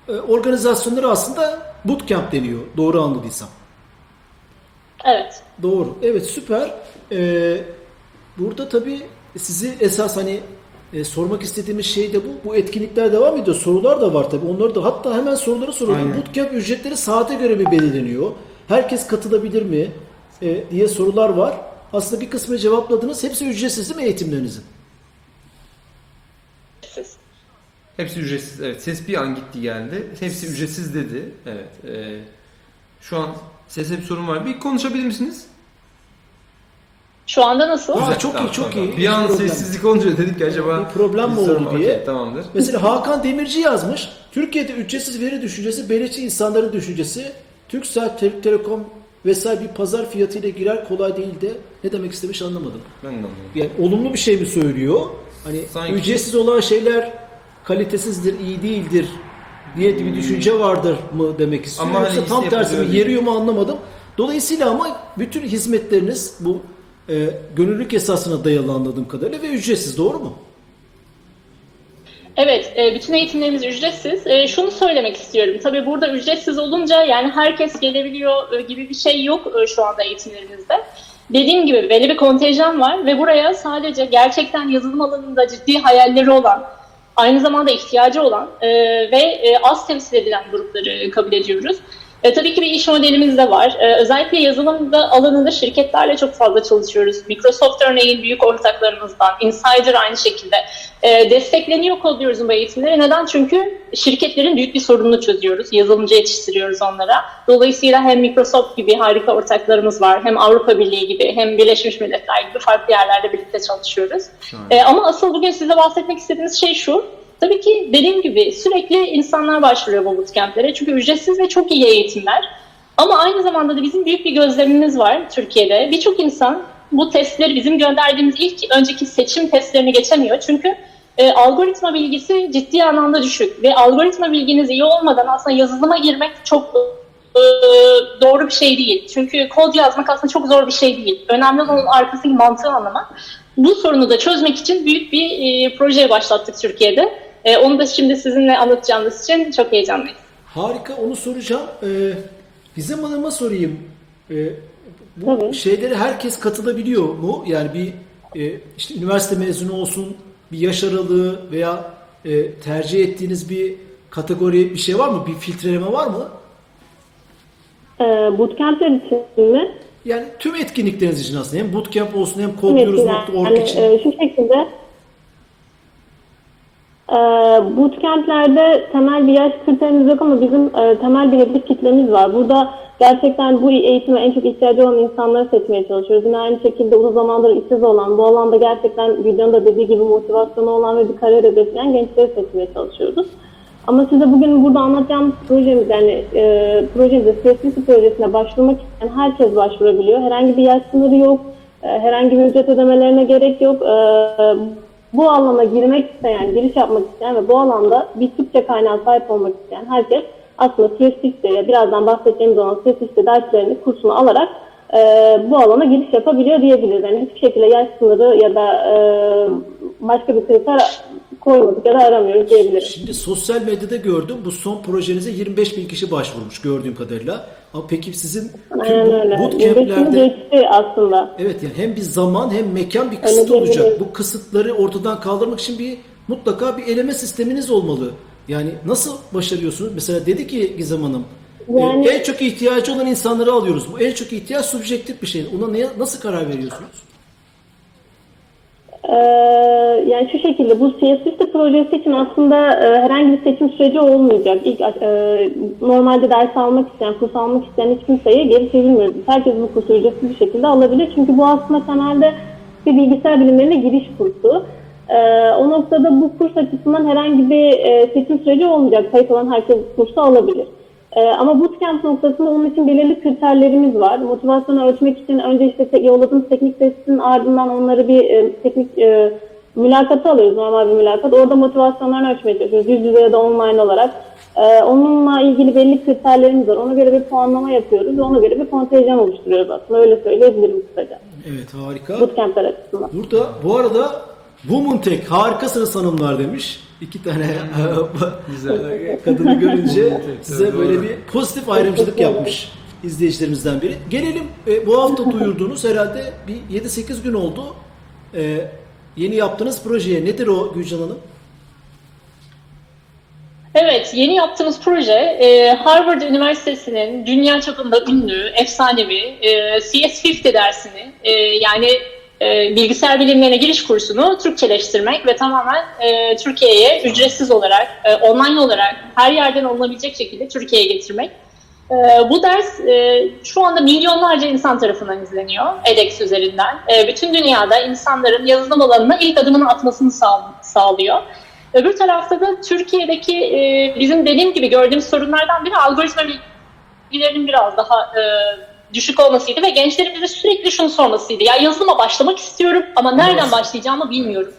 e, organizasyonları aslında bootcamp deniyor. Doğru anladıysam. Evet. Doğru. Evet süper. Ee, burada tabii sizi esas hani e, sormak istediğimiz şey de bu. Bu etkinlikler devam ediyor. Sorular da var tabii. Onları da hatta hemen soruları soralım. Aynen. Bootcamp ücretleri saate göre mi belirleniyor? Herkes katılabilir mi? E, diye sorular var. Aslında bir kısmını cevapladınız. Hepsi ücretsiz değil mi eğitimlerinizin? Hepsi ücretsiz. Evet. Ses bir an gitti geldi. Hepsi ücretsiz dedi. Evet. e, şu an sese bir sorun var. Bir konuşabilir misiniz? Şu anda nasıl? Aa, çok iyi, çok iyi. Bir an problem. sessizlik olunca dedik ki acaba Bir problem mi bir sorun oldu var. diye. Okey, tamamdır. Mesela Hakan Demirci yazmış. Türkiye'de ücretsiz veri düşüncesi, beleşçi insanların düşüncesi. Turkcell, Te- Telekom vesaire bir pazar fiyatıyla girer kolay değil de ne demek istemiş anlamadım. Ben de anlamadım. Yani olumlu bir şey mi söylüyor? Hani Sanki- ücretsiz olan şeyler kalitesizdir, iyi değildir diye bir düşünce vardır mı demek istiyor. Ama hani Yoksa tam iyisi tersi mi yeriyor mu anlamadım. Dolayısıyla ama bütün hizmetleriniz bu e, gönüllülük esasına dayalı anladığım kadarıyla ve ücretsiz doğru mu? Evet, e, bütün eğitimlerimiz ücretsiz. E, Şunu söylemek istiyorum. Tabii burada ücretsiz olunca yani herkes gelebiliyor e, gibi bir şey yok e, şu anda eğitimlerimizde. Dediğim gibi belli bir kontenjan var ve buraya sadece gerçekten yazılım alanında ciddi hayalleri olan, aynı zamanda ihtiyacı olan e, ve e, az temsil edilen grupları kabul ediyoruz. E, tabii ki bir iş modelimiz de var. E, özellikle yazılımda alanında şirketlerle çok fazla çalışıyoruz. Microsoft örneğin büyük ortaklarımızdan, Insider aynı şekilde. E, destekleniyor kodluyoruz bu eğitimleri. Neden? Çünkü şirketlerin büyük bir sorununu çözüyoruz. Yazılımcı yetiştiriyoruz onlara. Dolayısıyla hem Microsoft gibi harika ortaklarımız var, hem Avrupa Birliği gibi, hem Birleşmiş Milletler gibi farklı yerlerde birlikte çalışıyoruz. E, ama asıl bugün size bahsetmek istediğimiz şey şu. Tabii ki dediğim gibi sürekli insanlar başvuruyor bu bootcamp'lere. Çünkü ücretsiz ve çok iyi eğitimler. Ama aynı zamanda da bizim büyük bir gözlemimiz var Türkiye'de. Birçok insan bu testleri bizim gönderdiğimiz ilk önceki seçim testlerini geçemiyor. Çünkü e, algoritma bilgisi ciddi anlamda düşük ve algoritma bilginiz iyi olmadan aslında yazılıma girmek çok e, doğru bir şey değil. Çünkü kod yazmak aslında çok zor bir şey değil. Önemli olan arkasındaki mantığı anlamak. Bu sorunu da çözmek için büyük bir e, projeye başlattık Türkiye'de. E, onu da şimdi sizinle anlatacağımız için çok heyecanlıyız. Harika onu soracağım. Ee, Gizem Hanım'a sorayım. Ee, bu Tabii. şeylere herkes katılabiliyor mu? Yani bir e, işte üniversite mezunu olsun, bir yaş aralığı veya e, tercih ettiğiniz bir kategori bir şey var mı? Bir filtreleme var mı? E, bootcamp'ler için mi? Yani tüm etkinlikleriniz için aslında hem bootcamp olsun hem kodluyoruz.org yani, için. e, şu şekilde e, bootcamp'lerde temel bir yaş kriterimiz yok ama bizim e, temel bir hedef kitlemiz var. Burada gerçekten bu eğitime en çok ihtiyacı olan insanları seçmeye çalışıyoruz. Yine aynı şekilde uzun zamandır işsiz olan, bu alanda gerçekten videonun da dediği gibi motivasyonu olan ve bir kariyer hedefleyen gençleri seçmeye çalışıyoruz. Ama size bugün burada anlatacağımız projemiz yani e, projemize CSVC projesine başvurmak isteyen herkes başvurabiliyor. Herhangi bir yaş sınırı yok. E, herhangi bir ücret ödemelerine gerek yok. E, bu alana girmek isteyen, giriş yapmak isteyen ve bu alanda bir Türkçe kaynağı sahip olmak isteyen herkes aslında CSVC'ye birazdan bahsedeceğimiz olan CSVC derslerini, kursunu alarak e, bu alana giriş yapabiliyor diyebiliriz. Yani hiçbir şekilde yaş sınırı ya da e, başka bir kriter koymadık ya da aramıyoruz diyebiliriz. Şimdi sosyal medyada gördüm bu son projenize 25 bin kişi başvurmuş gördüğüm kadarıyla. Ama peki sizin tüm Aynen bu öyle. Bootcamp'lerde aslında. Evet yani hem bir zaman hem mekan bir kısıt Öyle olacak. Bu kısıtları ortadan kaldırmak için bir mutlaka bir eleme sisteminiz olmalı. Yani nasıl başarıyorsunuz? Mesela dedi ki Gizem Hanım Yani- e, en çok ihtiyacı olan insanları alıyoruz. Bu en çok ihtiyaç subjektif bir şey. Ona neye, nasıl karar veriyorsunuz? Ee, yani şu şekilde bu CSS projesi için aslında e, herhangi bir seçim süreci olmayacak. İlk e, normalde ders almak isteyen, kurs almak isteyen hiç kimseye geri çevirmiyoruz. Herkes bu kursu ücretsiz bir şekilde alabilir. Çünkü bu aslında temelde bir bilgisayar bilimlerine giriş kursu. Ee, o noktada bu kurs açısından herhangi bir e, seçim süreci olmayacak. Kayıt olan herkes kursu alabilir. Ee, ama bootcamp noktasında onun için belirli kriterlerimiz var. Motivasyonu ölçmek için önce işte te- yolladığımız teknik testin ardından onları bir e, teknik e, mülakata alıyoruz, normal bir mülakat. Orada motivasyonlarını ölçmeye çalışıyoruz, yüz yüze ya da online olarak. Ee, onunla ilgili belli kriterlerimiz var. Ona göre bir puanlama yapıyoruz ve ona göre bir kontenjan oluşturuyoruz aslında. Öyle söyleyebilirim kısaca. Evet harika. Bootcamp'ler açısından. Burada bu arada Woman Tech harikasınız hanımlar demiş. İki tane Güzel. <laughs> kadını görünce size böyle bir pozitif ayrımcılık yapmış izleyicilerimizden biri. Gelelim e, bu hafta duyurduğunuz herhalde bir 7-8 gün oldu. E, yeni yaptığınız projeye nedir o Gülcan Hanım? Evet, yeni yaptığımız proje e, Harvard Üniversitesi'nin dünya çapında ünlü, efsanevi e, CS50 dersini e, yani e, bilgisayar bilimlerine giriş kursunu Türkçeleştirmek ve tamamen e, Türkiye'ye ücretsiz olarak, e, online olarak her yerden alınabilecek şekilde Türkiye'ye getirmek. E, bu ders e, şu anda milyonlarca insan tarafından izleniyor edX üzerinden. E, bütün dünyada insanların yazılım alanına ilk adımını atmasını sağ- sağlıyor. Öbür tarafta da Türkiye'deki e, bizim dediğim gibi gördüğümüz sorunlardan biri algoritma bilgilerinin biraz daha e, düşük olmasıydı ve gençlerin bize sürekli şunu sormasıydı. Ya yazılıma başlamak istiyorum ama nereden Evet. başlayacağımı bilmiyorum.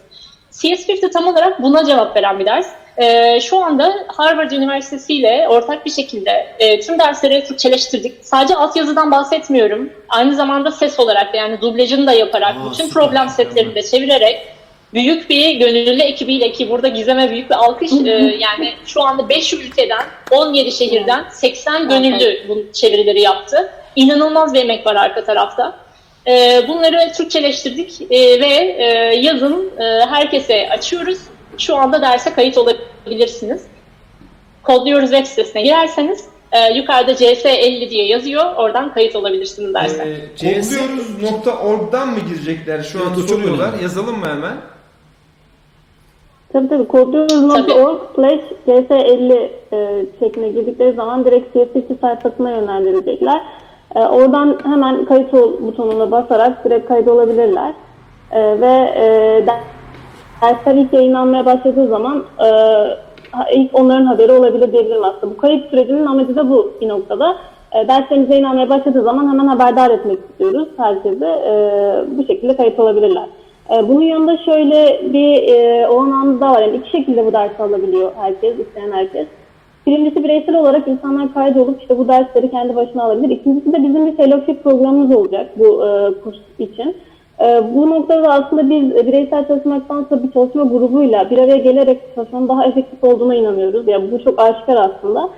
CS50 tam olarak buna cevap veren bir ders. E, şu anda Harvard Üniversitesi ile ortak bir şekilde e, tüm dersleri Türkçeleştirdik. Sadece altyazıdan bahsetmiyorum. Aynı zamanda ses olarak da yani dublajını da yaparak, Aa, bütün süper. problem setlerini de çevirerek büyük bir gönüllü ekibiyle ki burada Gizem'e büyük bir alkış e, yani şu anda 5 ülkeden 17 şehirden 80 gönüllü bu çevirileri yaptı. İnanılmaz bir emek var arka tarafta. E, bunları Türkçeleştirdik e, ve e, yazın e, herkese açıyoruz. Şu anda derse kayıt olabilirsiniz. Kodluyoruz web sitesine girerseniz e, yukarıda CS50 diye yazıyor. Oradan kayıt olabilirsiniz derse. Ee, Kodluyoruz.org'dan mı girecekler? Şu an Evet, çok soruyorlar. önemli. Yazalım mı hemen? Tabii tabii kodluyoruz.org slash cs50 e, şeklinde girdikleri zaman direkt CS2 sayfasına yönlendirecekler. E, oradan hemen kayıt ol butonuna basarak direkt kayıt olabilirler. E, ve e, der- dersler ilk yayınlanmaya başladığı zaman e, ilk onların haberi olabilir diyebilirim aslında. Bu kayıt sürecinin amacı da bu bir noktada. E, derslerimiz yayınlanmaya başladığı zaman hemen haberdar etmek istiyoruz herkese. E, bu şekilde kayıt olabilirler. E, bunun yanında şöyle bir e, olanağımız daha var. Yani iki şekilde bu dersi alabiliyor herkes, isteyen herkes. Birincisi bireysel olarak insanlar kaydolup işte bu dersleri kendi başına alabilir. İkincisi de bizim bir fellowship programımız olacak bu e, kurs için. E, bu noktada aslında biz bireysel çalışmaktansa bir çalışma grubuyla bir araya gelerek çalışmanın daha efektif olduğuna inanıyoruz. Yani bu çok aşikar aslında.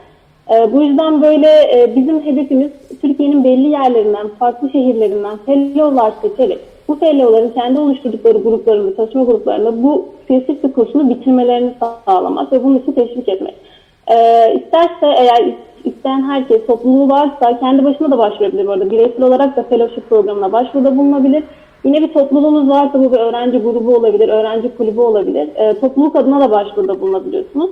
E, bu yüzden böyle e, bizim hedefimiz Türkiye'nin belli yerlerinden, farklı şehirlerinden fellowlar seçerek bu fellowların kendi oluşturdukları gruplarında, çalışma gruplarında bu spesifik kursunu bitirmelerini sağlamak ve bunun için teşvik etmek. E, isterse eğer isteyen herkes topluluğu varsa kendi başına da başvurabilir bu arada. Bireysel olarak da fellowship programına başvuruda bulunabilir. Yine bir topluluğunuz varsa bu bir öğrenci grubu olabilir, öğrenci kulübü olabilir. E, topluluk adına da başvuruda bulunabiliyorsunuz.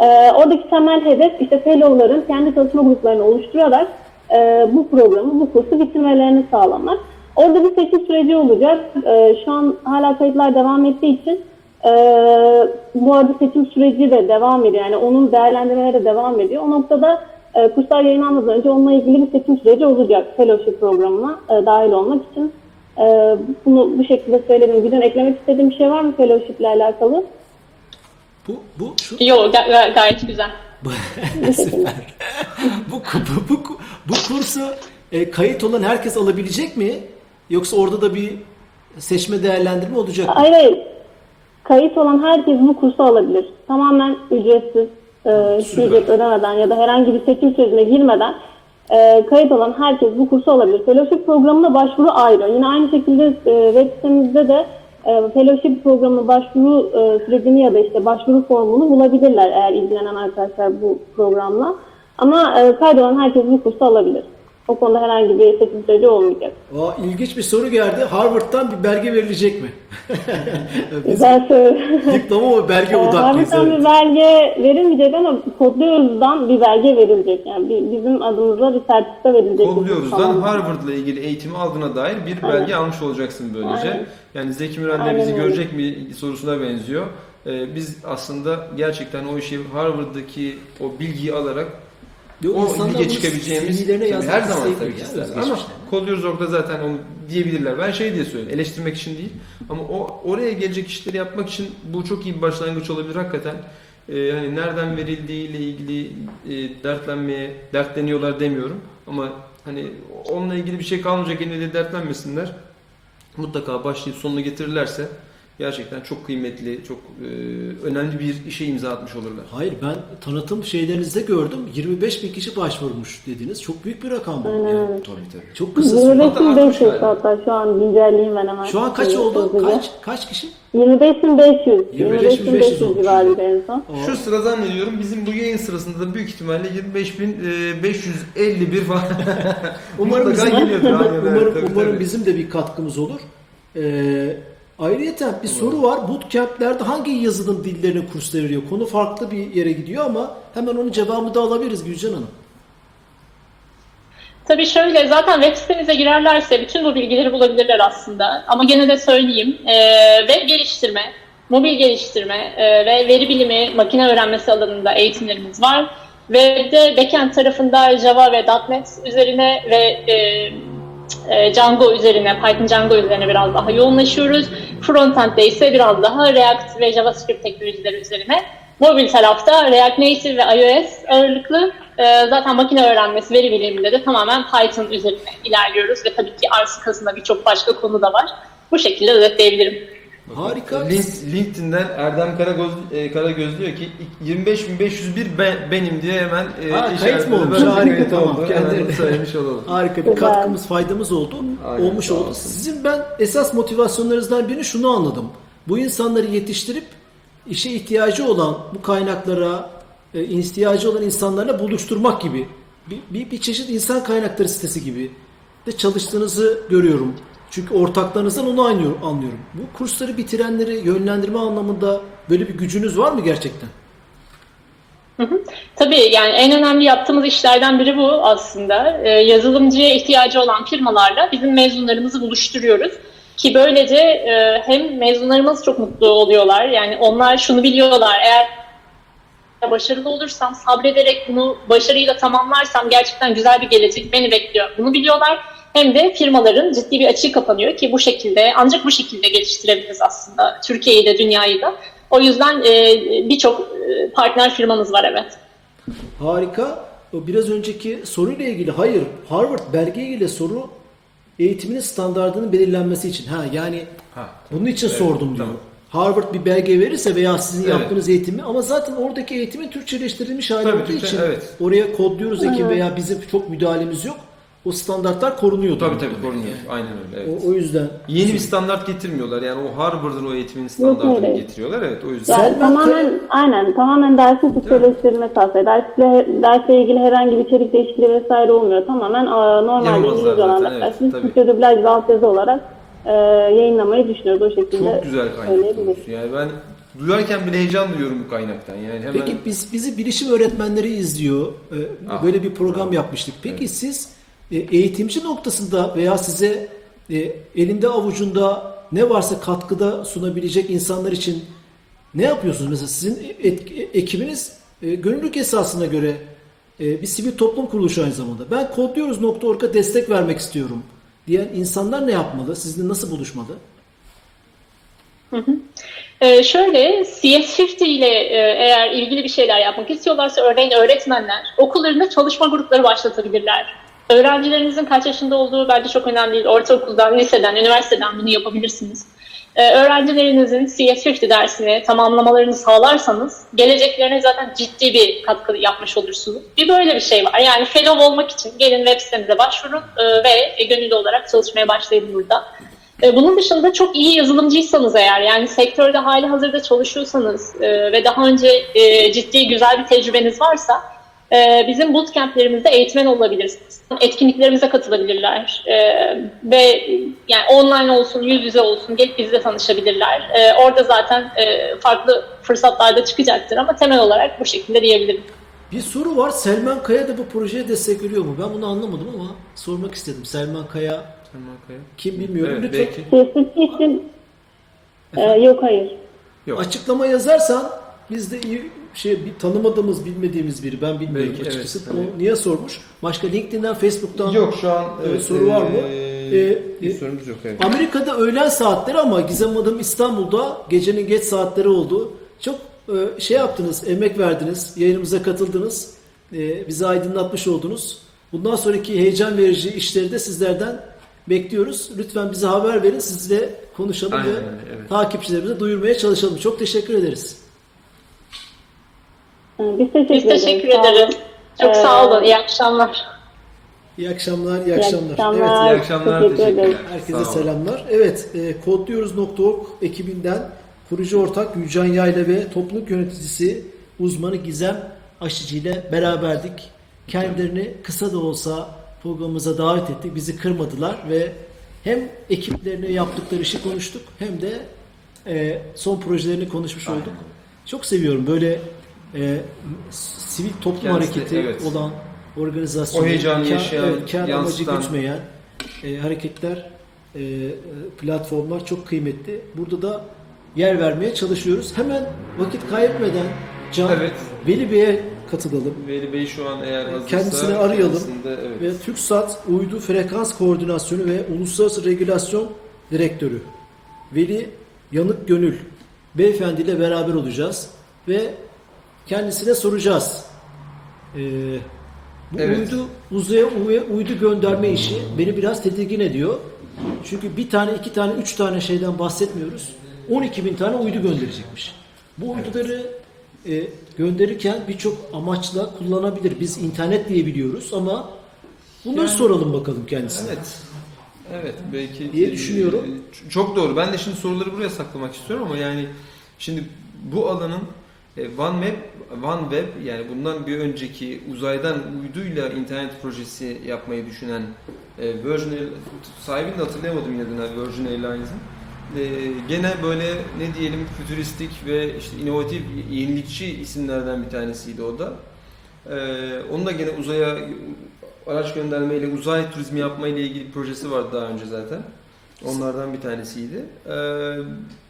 Ee, oradaki temel hedef işte fellowların kendi çalışma gruplarını oluşturarak e, bu programı, bu kursu bitirmelerini sağlamak. Orada bir seçim süreci olacak. Ee, şu an hala kayıtlar devam ettiği için e, bu arada seçim süreci de devam ediyor. Yani onun değerlendirmeleri de devam ediyor. O noktada e, kurslar yayınlanmadan önce onunla ilgili bir seçim süreci olacak fellowship programına e, dahil olmak için. E, bunu bu şekilde söyledim. Güden eklemek istediğim bir şey var mı fellowship ile alakalı? Bu, bu, şu, Yok ga- ga- gayet güzel. <laughs> Süper. bu, bu, bu, bu kursu e, kayıt olan herkes alabilecek mi? Yoksa orada da bir seçme değerlendirme olacak mı? Hayır hayır. Kayıt olan herkes bu kursu alabilir. Tamamen ücretsiz, e, ücret ödemeden ya da herhangi bir seçim sürecine girmeden e, kayıt olan herkes bu kursu alabilir. Fellowship programına başvuru ayrı. Yine aynı şekilde e, web sitemizde de e, fellowship programına başvuru e, sürecini ya da işte başvuru formunu bulabilirler eğer ilgilenen arkadaşlar bu programla. Ama e, kaydolan herkes bu kursu alabilir. O konuda herhangi bir seçim süreci olmayacak. Aa, ilginç bir soru geldi. Harvard'dan bir belge verilecek mi? <laughs> Soru. diploma ve belge odaklıyız. Harvard'dan evet. bir belge verilmeyecek ama kodluyoruzdan bir belge verilecek. Yani bi- bizim adımıza bir sertifika verilecek. Kodluyoruz'dan. Harvard'la ilgili eğitimi aldığına dair bir belge almış olacaksın böylece. Aynen. Yani Zeki Müren de Aynen bizi öyle. görecek mi sorusuna benziyor. Ee, biz aslında gerçekten o işi Harvard'daki o bilgiyi alarak Yok, o lige çıkabileceğimiz Tabii yazmak her zaman tabii ki isteriz. Ama Kodluyoruz.org'da zaten onu diyebilirler. Ben şey diye söylüyorum. Eleştirmek için değil. Ama o oraya gelecek işleri yapmak için bu çok iyi bir başlangıç olabilir hakikaten. Ee, hani nereden verildiğiyle ilgili e, dertlenmeye dertleniyorlar demiyorum. Ama hani onunla ilgili bir şey kalmayacak elinde de dertlenmesinler. Mutlaka başlayıp sonunu getirirlerse gerçekten çok kıymetli, çok e, önemli bir işe imza atmış olurlar. Hayır ben tanıtım şeylerinizde gördüm. 25 bin kişi başvurmuş dediniz. Çok büyük bir rakam bu. Yani. Tabii tabii. çok kısa süre. 25.500 hatta şu an güncelleyeyim ben hemen. Şu an kaç oldu? Kaç kaç kişi? 25.500. 25.500 25.500 olmuş. civarıydı en son. Şu sıra zannediyorum bizim bu yayın sırasında da büyük ihtimalle 25.551 falan Umarım mutlaka bizim, geliyordur. Aynen umarım, Tabii, umarım tabii. bizim de bir katkımız olur. Ee, ayrıyeten bir soru var. Bootcamp'lerde hangi yazılım dillerine kurs veriliyor? Konu farklı bir yere gidiyor ama hemen onun cevabını da alabiliriz Gülcan Hanım. Tabii şöyle zaten web sitemize girerlerse bütün bu bilgileri bulabilirler aslında. Ama gene de söyleyeyim. E, web geliştirme, mobil geliştirme e, ve veri bilimi, makine öğrenmesi alanında eğitimlerimiz var. Web'de backend tarafında Java ve .NET üzerine ve e, e, Django üzerine, Python Django üzerine biraz daha yoğunlaşıyoruz. Frontend'de ise biraz daha React ve JavaScript teknolojileri üzerine. Mobil tarafta React Native ve iOS ağırlıklı. Ee, zaten makine öğrenmesi, veri biliminde de tamamen Python üzerine ilerliyoruz ve tabii ki arkasında birçok başka konu da var. Bu şekilde özetleyebilirim. Harika. Link, LinkedIn'den Erdem Karagöz, e, Karagöz diyor ki 25.501 ben, benim diye hemen e, Ha, kayıt mı olmuş? Harika, kayıt tamam. oldu. Kendi- söylemiş olalım. Harika bir Güzel. katkımız, faydamız oldu. Aynen, olmuş sağ oldu. olsun. Sizin ben esas motivasyonlarınızdan birini şunu anladım. Bu insanları yetiştirip işe ihtiyacı olan bu kaynaklara e, ihtiyacı olan insanlarla buluşturmak gibi. Bir, bir, bir çeşit insan kaynakları sitesi gibi de çalıştığınızı görüyorum. Çünkü ortaklarınızdan onu anlıyorum. anlıyorum. Bu kursları bitirenleri yönlendirme anlamında böyle bir gücünüz var mı gerçekten? Tabii yani en önemli yaptığımız işlerden biri bu aslında. Ee, yazılımcıya ihtiyacı olan firmalarla bizim mezunlarımızı buluşturuyoruz. Ki böylece e, hem mezunlarımız çok mutlu oluyorlar. Yani onlar şunu biliyorlar. Eğer başarılı olursam, sabrederek bunu başarıyla tamamlarsam gerçekten güzel bir gelecek beni bekliyor. Bunu biliyorlar. Hem de firmaların ciddi bir açığı kapanıyor ki bu şekilde ancak bu şekilde geliştirebiliriz aslında Türkiye'yi de dünyayı da. O yüzden e, birçok e, partner firmamız var evet. Harika. O biraz önceki soruyla ilgili hayır Harvard belge ile soru eğitiminin standartının belirlenmesi için. Ha yani Ha. bunun için Evet, sordum diyor. tamam. Harvard bir belge verirse veya sizin Evet. yaptığınız eğitimi ama zaten oradaki eğitimin Türkçeleştirilmiş hali olduğu için evet. oraya kodluyoruz ekim veya bizim çok müdahalemiz yok. O standartlar korunuyor. Tabii tabii korunuyor. Aynen öyle. Evet. O, o yüzden Yeni bir standart getirmiyorlar. Yani o Harvard'ın o eğitimin standartını hayır. getiriyorlar. Evet o yüzden. Yani tamamen aynen tamamen dersin Türkçeleştirilmesi aslında. Dersle, dersle ilgili herhangi bir içerik değişikliği vesaire olmuyor. Tamamen e, normalde Yapamazlar İngilizce olan evet, dersini tabii. Türkçe dublaj ve altyazı olarak e, yayınlamayı düşünüyoruz o şekilde. Çok güzel kaynak. Yani ben duyarken bile heyecan duyuyorum bu kaynaktan. Yani hemen Peki biz bizi bilişim öğretmenleri izliyor. Ee, Ah, Böyle bir program yapmıştık. Peki siz e, eğitimci noktasında veya size e, elinde avucunda ne varsa katkıda sunabilecek insanlar için ne yapıyorsunuz? Mesela sizin ekibiniz e, gönüllülük esasına göre e, bir sivil toplum kuruluşu aynı zamanda. Ben kodluyoruz.org'a destek vermek istiyorum diyen insanlar ne yapmalı? Sizinle nasıl buluşmalı? Ee, şöyle CS50 ile e, eğer ilgili bir şeyler yapmak istiyorlarsa örneğin öğretmenler okullarında çalışma grupları başlatabilirler. Öğrencilerinizin kaç yaşında olduğu bence çok önemli değil. Ortaokuldan, liseden, üniversiteden bunu yapabilirsiniz. Ee, öğrencilerinizin CS50 dersini tamamlamalarını sağlarsanız geleceklerine zaten ciddi bir katkı yapmış olursunuz. Bir böyle bir şey var. Yani fellow olmak için gelin web sitemize başvurun e, ve gönüllü olarak çalışmaya başlayın burada. E, Bunun dışında çok iyi yazılımcıysanız eğer yani sektörde hali hazırda çalışıyorsanız e, ve daha önce e, ciddi güzel bir tecrübeniz varsa e, bizim bootcamplerimizde eğitmen olabilirsiniz. Etkinliklerimize katılabilirler E, ve yani online olsun yüz yüze olsun gelip bizle tanışabilirler. E, orada zaten e, farklı fırsatlar da çıkacaktır ama temel olarak bu şekilde diyebilirim. Bir soru var. Selman Kaya da bu projeye destek veriyor mu? Ben bunu anlamadım ama sormak istedim. Selman Kaya Selman Kaya. kim bilmiyorum. Evet, Lütfen belki. CS50 için e, yok hayır. Yok. açıklama yazarsan biz de iyi şey bir tanımadığımız bilmediğimiz biri. Ben bilmiyorum Belki, açıkçası. evet, o niye sormuş? Başka LinkedIn'den, Facebook'tan Yok şu an Ee, evet, soru var mı? Ee, bir e, sorumuz yok. Evet. Amerika'da öğlen saatleri ama Gizem Hanım İstanbul'da gecenin geç saatleri oldu. Çok e, şey yaptınız, emek verdiniz, yayınımıza katıldınız, e, bizi aydınlatmış oldunuz. Bundan sonraki heyecan verici işleri de sizlerden bekliyoruz. Lütfen bize haber verin, sizle konuşalım Aynen ve evet. takipçilerimize duyurmaya çalışalım. Çok teşekkür ederiz. E, Biz teşekkür Biz teşekkür ederiz. Çok Ee, sağ olun. İyi akşamlar. İyi akşamlar, iyi İyi akşamlar. akşamlar. iyi akşamlar, Teşekkür teşekkürler. ederiz. Herkese selamlar. Evet, e, kodluyoruz.org ekibinden kurucu ortak Gülcan Yayla ve topluluk yöneticisi uzmanı Gizem Aşıcı ile beraberdik. Kendilerini kısa da olsa programımıza davet ettik. Bizi kırmadılar ve hem ekiplerine yaptıkları işi konuştuk hem de e, son projelerini konuşmuş olduk. Çok seviyorum böyle e, sivil toplum Kendisi hareketi evet. olan organizasyonu. O heyecanı kar- yaşayan, evet, kar amacı gütmeyen e, hareketler, e, platformlar çok kıymetli. Burada da yer vermeye çalışıyoruz. Hemen vakit kaybetmeden Can Evet. Veli Bey'e katılalım. Veli Bey şu an eğer hazırsa Kendisini arayalım. evet. Ve TürkSat Uydu Frekans Koordinasyonu ve Uluslararası Regülasyon Direktörü Veli Yanık Gönül Beyefendi ile beraber olacağız ve kendisine soracağız. Ee, bu Evet. uydu uzaya uydu gönderme işi beni biraz tedirgin ediyor. Çünkü bir tane, iki tane, üç tane şeyden bahsetmiyoruz. 12 bin tane uydu gönderecekmiş. Bu uyduları e, gönderirken birçok amaçla kullanabilir. Biz internet diye biliyoruz ama bunları Yani- soralım bakalım kendisine. Evet. Evet belki Diye düşünüyorum. Çok doğru. Ben de şimdi soruları buraya saklamak istiyorum ama yani şimdi bu alanın OneWeb, OneWeb yani bundan bir önceki uzaydan uyduyla internet projesi yapmayı düşünen e, Virgin sahibini de hatırlayamadım yine de Virgin Airlines'ın. E, gene böyle ne diyelim fütüristik ve işte inovatif, yenilikçi isimlerden bir tanesiydi o da. Onun da gene uzaya araç göndermeyle uzay turizmi yapma ile ilgili bir projesi vardı daha önce zaten. Onlardan bir tanesiydi. Ee,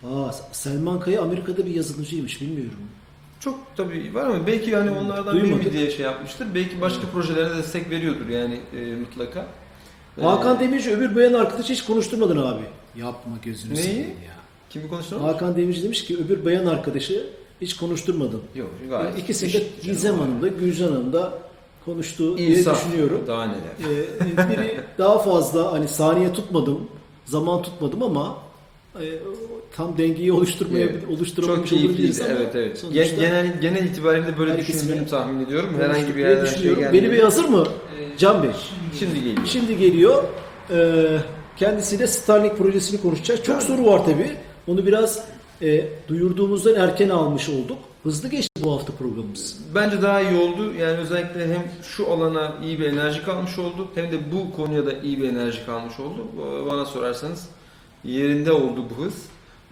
Aa, Selman Kaya Amerika'da bir yazılımcıymış bilmiyorum. Çok tabii var ama belki yani onlardan biri Duymadık. mi diye şey yapmıştır. Belki başka projelere destek veriyordur yani e, mutlaka. Hakan Demirci öbür bayan arkadaşı hiç konuşturmadın abi. Yapma gözünü Neyi? seveyim ya. Kimi konuştun? Hakan Demirci demiş ki öbür bayan arkadaşı hiç konuşturmadın. Yok gayet. İkisinde Gizem Hanım da Gülcan Hanım da konuştu diye İnsaf. düşünüyorum. Daha neler. Ee, biri <laughs> daha fazla hani saniye tutmadım, zaman tutmadım ama e, tam dengeyi oluşturmaya Evet. oluşturamamış Çok olabiliriz ama Evet evet. sonuçta Gen- genel genel itibariyle böyle düşündüğünü tahmin ediyorum. Herhangi bir yerden şey gelmedi. Veli Bey hazır mı? Can Bey. Şimdi geliyor. Şimdi geliyor. Ee, kendisiyle Starlink projesini konuşacağız. Çok soru var tabi. Onu biraz e, duyurduğumuzdan erken almış olduk. Hızlı geçti bu hafta programımız. Bence daha iyi oldu. Yani özellikle hem şu alana iyi bir enerji kalmış oldu hem de bu konuya da iyi bir enerji kalmış oldu. Bana sorarsanız yerinde oldu bu hız.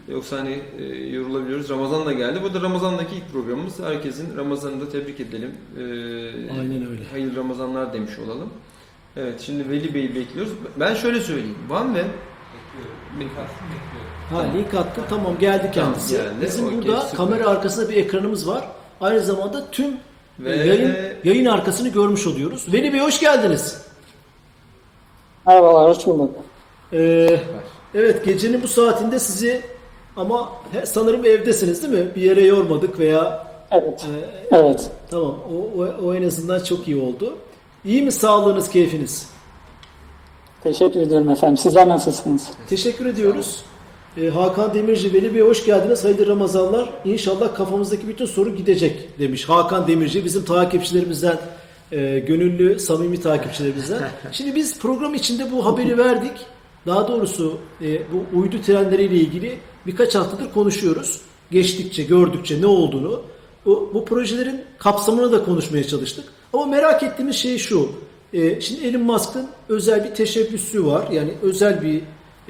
Yoksa hani e, yorulabiliyoruz. Ramazan da geldi. Bu da Ramazan'daki ilk programımız. Herkesin Ramazan'ını da tebrik edelim. Ee, Aynen öyle. Hayırlı Ramazanlar demiş olalım. Evet şimdi Veli Bey'i bekliyoruz. Ben şöyle söyleyeyim. Van ve Ha link attı. Tamam geldi kendisi. geldi. Bizim Okey, burada süper. kamera arkasında bir ekranımız var. Aynı zamanda tüm Ve- yayın yayın arkasını görmüş oluyoruz. Veli Bey hoş geldiniz. Merhabalar, hoş bulduk. Ee, evet gecenin bu saatinde sizi ama he- sanırım evdesiniz değil mi? Bir yere yormadık veya Evet, e, evet. tamam o, o, o en azından çok iyi oldu. İyi mi sağlığınız, keyfiniz? Teşekkür ediyorum efendim. Sizler nasılsınız? Teşekkür ediyoruz. Ee, Hakan Demirci, Veli Bey hoş geldiniz. Hayırlı Ramazanlar. İnşallah kafamızdaki bütün soru gidecek demiş Hakan Demirci. Bizim takipçilerimizden, e, gönüllü, samimi takipçilerimizden. <laughs> Şimdi biz program içinde bu haberi verdik. Daha doğrusu e, bu uydu trenleriyle ilgili birkaç haftadır konuşuyoruz. Geçtikçe, gördükçe ne olduğunu. Bu, bu projelerin kapsamını da konuşmaya çalıştık. Ama merak ettiğimiz şey şu. E, şimdi Elon Musk'ın özel bir teşebbüsü var. Yani özel bir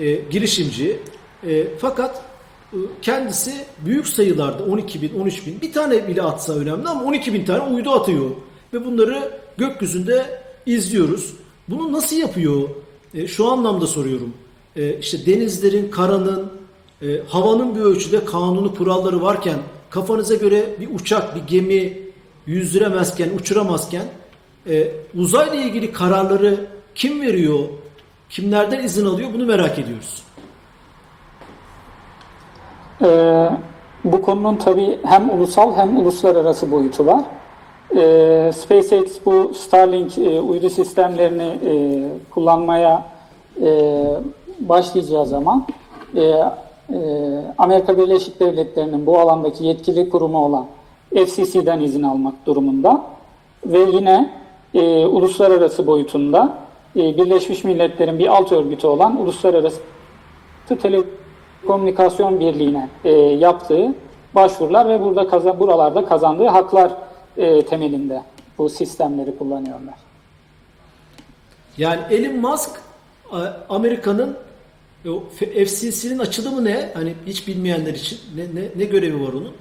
e, girişimci. E, fakat e, kendisi büyük sayılarda 12 bin, 13 bin bir tane bile atsa önemli ama 12 bin tane uydu atıyor. Ve bunları gökyüzünde izliyoruz. Bunu nasıl yapıyor? E, şu anlamda soruyorum. E, işte denizlerin, karanın, e, havanın bir ölçüde kanunu, kuralları varken kafanıza göre bir uçak, bir gemi yüzdüremezken, uçuramazken e, uzayla ilgili kararları kim veriyor, kimlerden izin alıyor bunu merak ediyoruz. Ee, bu konunun tabii hem ulusal hem uluslararası boyutu var. Ee, SpaceX bu Starlink e, uydu sistemlerini e, kullanmaya e, başlayacağı zaman e, e, Amerika Birleşik Devletleri'nin bu alandaki yetkili kurumu olan FCC'den izin almak durumunda ve yine e, uluslararası boyutunda e, Birleşmiş Milletler'in bir alt örgütü olan Uluslararası Telekomünikasyon Birliği'ne e, yaptığı başvurular ve burada kaza, buralarda kazandığı haklar e, temelinde bu sistemleri kullanıyorlar. Yani Elon Musk a- Amerika'nın F- FCC'nin açılımı ne? Hani hiç bilmeyenler için ne, ne, ne görevi var onun?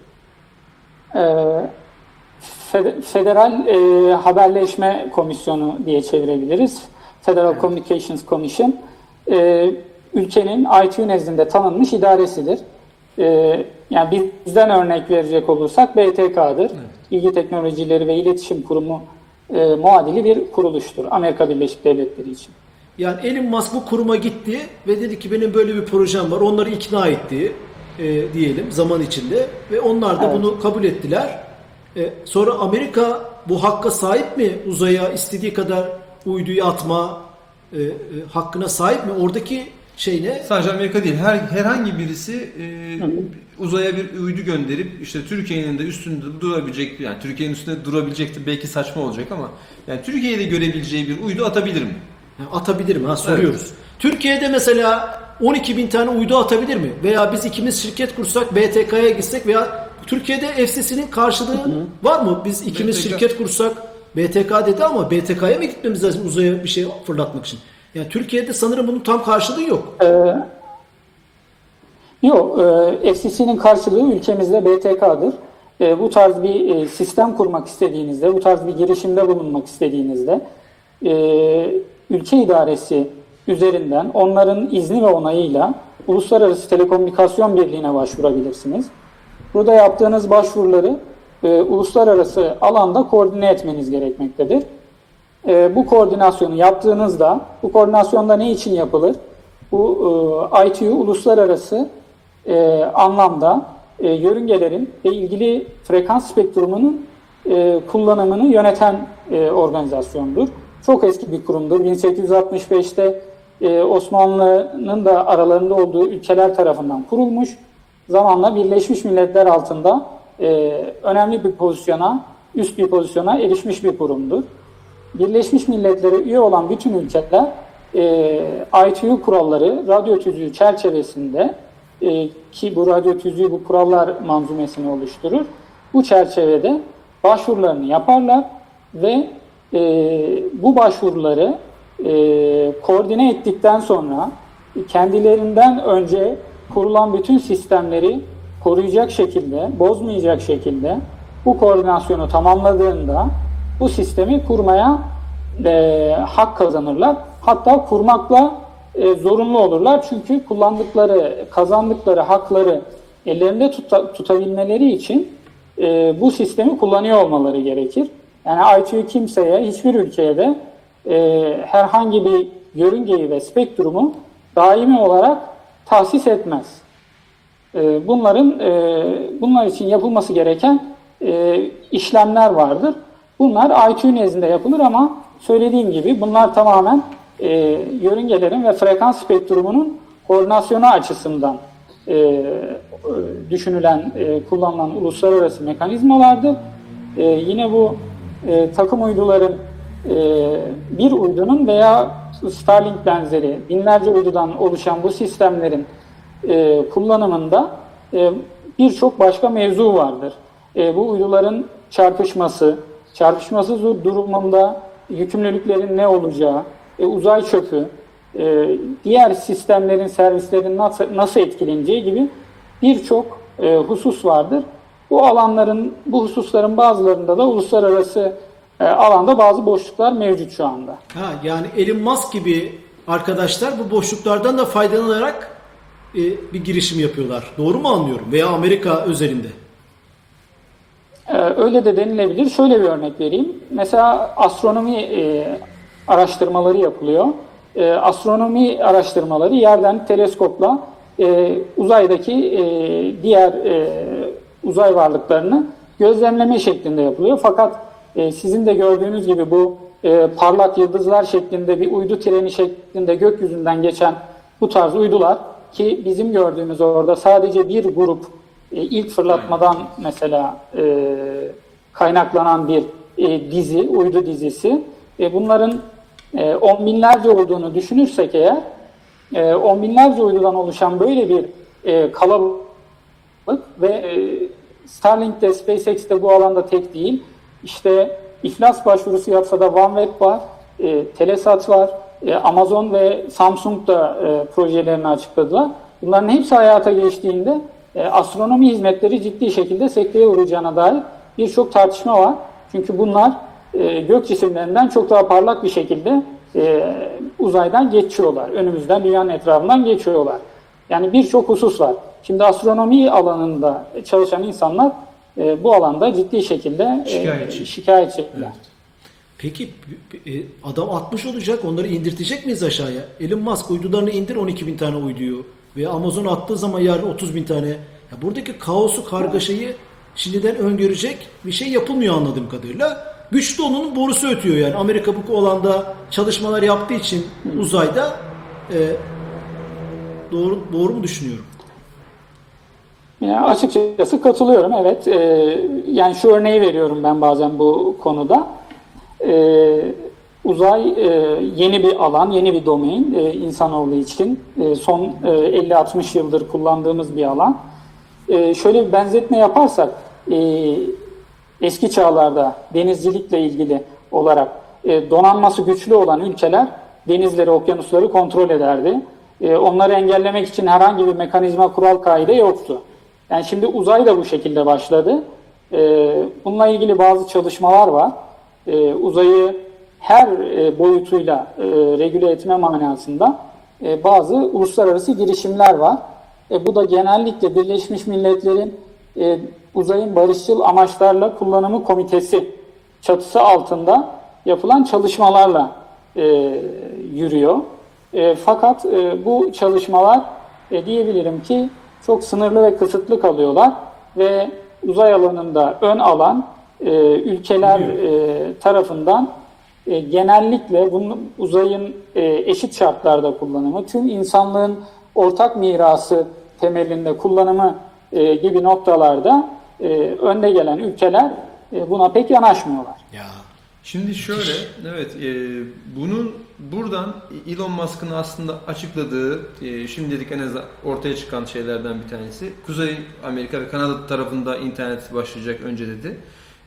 Ee, Fe- Federal e, Haberleşme Komisyonu diye çevirebiliriz. Federal Communications Commission. E, ülkenin ITU nezdinde tanınmış idaresidir. E, yani bizden örnek verecek olursak BTK'dır. Bilgi Teknolojileri ve İletişim Kurumu e, muadili bir kuruluştur Amerika Birleşik Devletleri için. Yani Elon Musk bu kuruma gitti ve dedi ki benim böyle bir projem var. Onları ikna etti e, diyelim zaman içinde ve onlar da Evet. bunu kabul ettiler. E, sonra Amerika bu hakka sahip mi? Uzaya istediği kadar uyduyu atma e, e, hakkına sahip mi? Oradaki şey ne? Sadece Amerika değil, her herhangi birisi e, uzaya bir uydu gönderip işte Türkiye'nin de üstünde durabilecek, yani Türkiye'nin üstünde durabilecekti belki saçma olacak ama yani Türkiye'de görebileceği bir uydu atabilir mi? Yani atabilir mi? Ha, soruyoruz. Türkiye'de mesela 12 bin tane uydu atabilir mi? Veya biz ikimiz şirket kursak BTK'ya gitsek veya Türkiye'de FCC'nin karşılığı var mı? Biz ikimiz BTK. şirket kursak BTK dedi ama BTK'ya mı gitmemiz lazım uzaya bir şey fırlatmak için? Yani Türkiye'de sanırım bunun tam karşılığı yok. Yok, e, FCC'nin karşılığı ülkemizde BTK'dır. E, bu tarz bir e, sistem kurmak istediğinizde, bu tarz bir girişimde bulunmak istediğinizde e, ülke idaresi üzerinden onların izni ve onayıyla Uluslararası Telekomünikasyon Birliği'ne başvurabilirsiniz. Burada yaptığınız başvuruları e, uluslararası alanda koordine etmeniz gerekmektedir. E, bu koordinasyonu yaptığınızda, bu koordinasyonda ne için yapılır? Bu e, ITU uluslararası e, anlamda e, yörüngelerin ve ilgili frekans spektrumunun e, kullanımını yöneten e, organizasyondur. Çok eski bir kurumdur. 1865'te e, Osmanlı'nın da aralarında olduğu ülkeler tarafından kurulmuş. Zamanla Birleşmiş Milletler altında e, önemli bir pozisyona, üst bir pozisyona erişmiş bir kurumdur. Birleşmiş Milletler'e üye olan bütün ülkeler e, ITU kuralları radyo tüzüğü çerçevesinde e, ki bu radyo tüzüğü bu kurallar manzumesini oluşturur. Bu çerçevede başvurularını yaparlar ve e, bu başvuruları e, koordine ettikten sonra kendilerinden önce kurulan bütün sistemleri koruyacak şekilde, bozmayacak şekilde bu koordinasyonu tamamladığında bu sistemi kurmaya e, hak kazanırlar. Hatta kurmakla e, zorunlu olurlar. Çünkü kullandıkları, kazandıkları hakları ellerinde tuta, tutabilmeleri için e, bu sistemi kullanıyor olmaları gerekir. Yani ITU kimseye, hiçbir ülkeye de e, herhangi bir yörüngeyi ve spektrumu daimi olarak tahsis etmez. E, bunların e, bunlar için yapılması gereken e, işlemler vardır. Bunlar ITU nezdinde yapılır ama söylediğim gibi bunlar tamamen e, yörüngelerin ve frekans spektrumunun koordinasyonu açısından e, düşünülen, e, kullanılan uluslararası mekanizmalardır. E, yine bu e, takım uyduların e, bir uydunun veya Starlink benzeri binlerce uydudan oluşan bu sistemlerin e, kullanımında e, birçok başka mevzu vardır. E, bu uyduların çarpışması, çarpışması durumunda yükümlülüklerin ne olacağı, e, uzay çöpü, e, diğer sistemlerin, servislerin nasıl, nasıl etkileneceği gibi birçok e, husus vardır. Bu alanların, bu hususların bazılarında da uluslararası e, alanda bazı boşluklar mevcut şu anda. Ha, yani Elon Musk gibi arkadaşlar bu boşluklardan da faydalanarak e, bir girişim yapıyorlar. Doğru mu anlıyorum? Veya Amerika özelinde. Ee, öyle de denilebilir. Şöyle bir örnek vereyim. Mesela astronomi e, araştırmaları yapılıyor. E, astronomi araştırmaları yerden teleskopla e, uzaydaki e, diğer e, uzay varlıklarını gözlemleme şeklinde yapılıyor. Fakat e, sizin de gördüğünüz gibi bu e, parlak yıldızlar şeklinde bir uydu treni şeklinde gökyüzünden geçen bu tarz uydular ki bizim gördüğümüz orada sadece bir grup e, ilk fırlatmadan mesela e, kaynaklanan bir e, dizi, uydu dizisi. E, bunların e, on binlerce olduğunu düşünürsek eğer, e, on binlerce uydudan oluşan böyle bir e, kalabalık ve e, Starlink de SpaceX de bu alanda tek değil. İşte iflas başvurusu yapsa da OneWeb var, e, Telesat var, e, Amazon ve Samsung da e, projelerini açıkladılar. Bunların hepsi hayata geçtiğinde e, astronomi hizmetleri ciddi şekilde sekteye uğrayacağına dair birçok tartışma var. Çünkü bunlar e, gök cisimlerinden çok daha parlak bir şekilde e, uzaydan geçiyorlar. Önümüzden dünyanın etrafından geçiyorlar. Yani birçok husus var. Şimdi astronomi alanında çalışan insanlar e, bu alanda ciddi şekilde e, Şikayetçi. şikayetçiler. Peki e, adam 60 olacak onları indirtecek miyiz aşağıya? Elon Musk uydularını indir 12 bin tane uyduyu. Ve Amazon attığı zaman yarın 30 bin tane. Ya buradaki kaosu, kargaşayı şimdiden öngörecek bir şey yapılmıyor anladığım kadarıyla. Güçlü onun borusu ötüyor yani. Amerika bu alanda çalışmalar yaptığı için uzayda e, doğru doğru mu düşünüyorum? Ya açıkçası katılıyorum evet. Ee, yani şu örneği veriyorum ben bazen bu konuda. Ee, uzay e, yeni bir alan, yeni bir domain e, insanoğlu için. E, son e, 50-60 yıldır kullandığımız bir alan. E, şöyle bir benzetme yaparsak, e, eski çağlarda denizcilikle ilgili olarak e, donanması güçlü olan ülkeler denizleri, okyanusları kontrol ederdi. E, onları engellemek için herhangi bir mekanizma, kural, kaide yoktu. Yani şimdi uzay da bu şekilde başladı. E, bununla ilgili bazı çalışmalar var. E, uzayı her e, boyutuyla e, regüle etme manasında e, bazı uluslararası girişimler var. E, bu da genellikle Birleşmiş Milletler'in e, uzayın barışçıl amaçlarla kullanımı komitesi çatısı altında yapılan çalışmalarla e, yürüyor. E, fakat e, bu çalışmalar e, diyebilirim ki çok sınırlı ve kısıtlı kalıyorlar ve uzay alanında ön alan e, ülkeler e, tarafından e, genellikle bunun uzayın e, eşit şartlarda kullanımı, tüm insanlığın ortak mirası temelinde kullanımı e, gibi noktalarda e, önde gelen ülkeler e, buna pek yanaşmıyorlar. Ya. Şimdi şöyle, evet, e, bunun buradan Elon Musk'ın aslında açıkladığı, e, şimdilik en az ortaya çıkan şeylerden bir tanesi. Kuzey Amerika ve Kanada tarafında internet başlayacak önce dedi.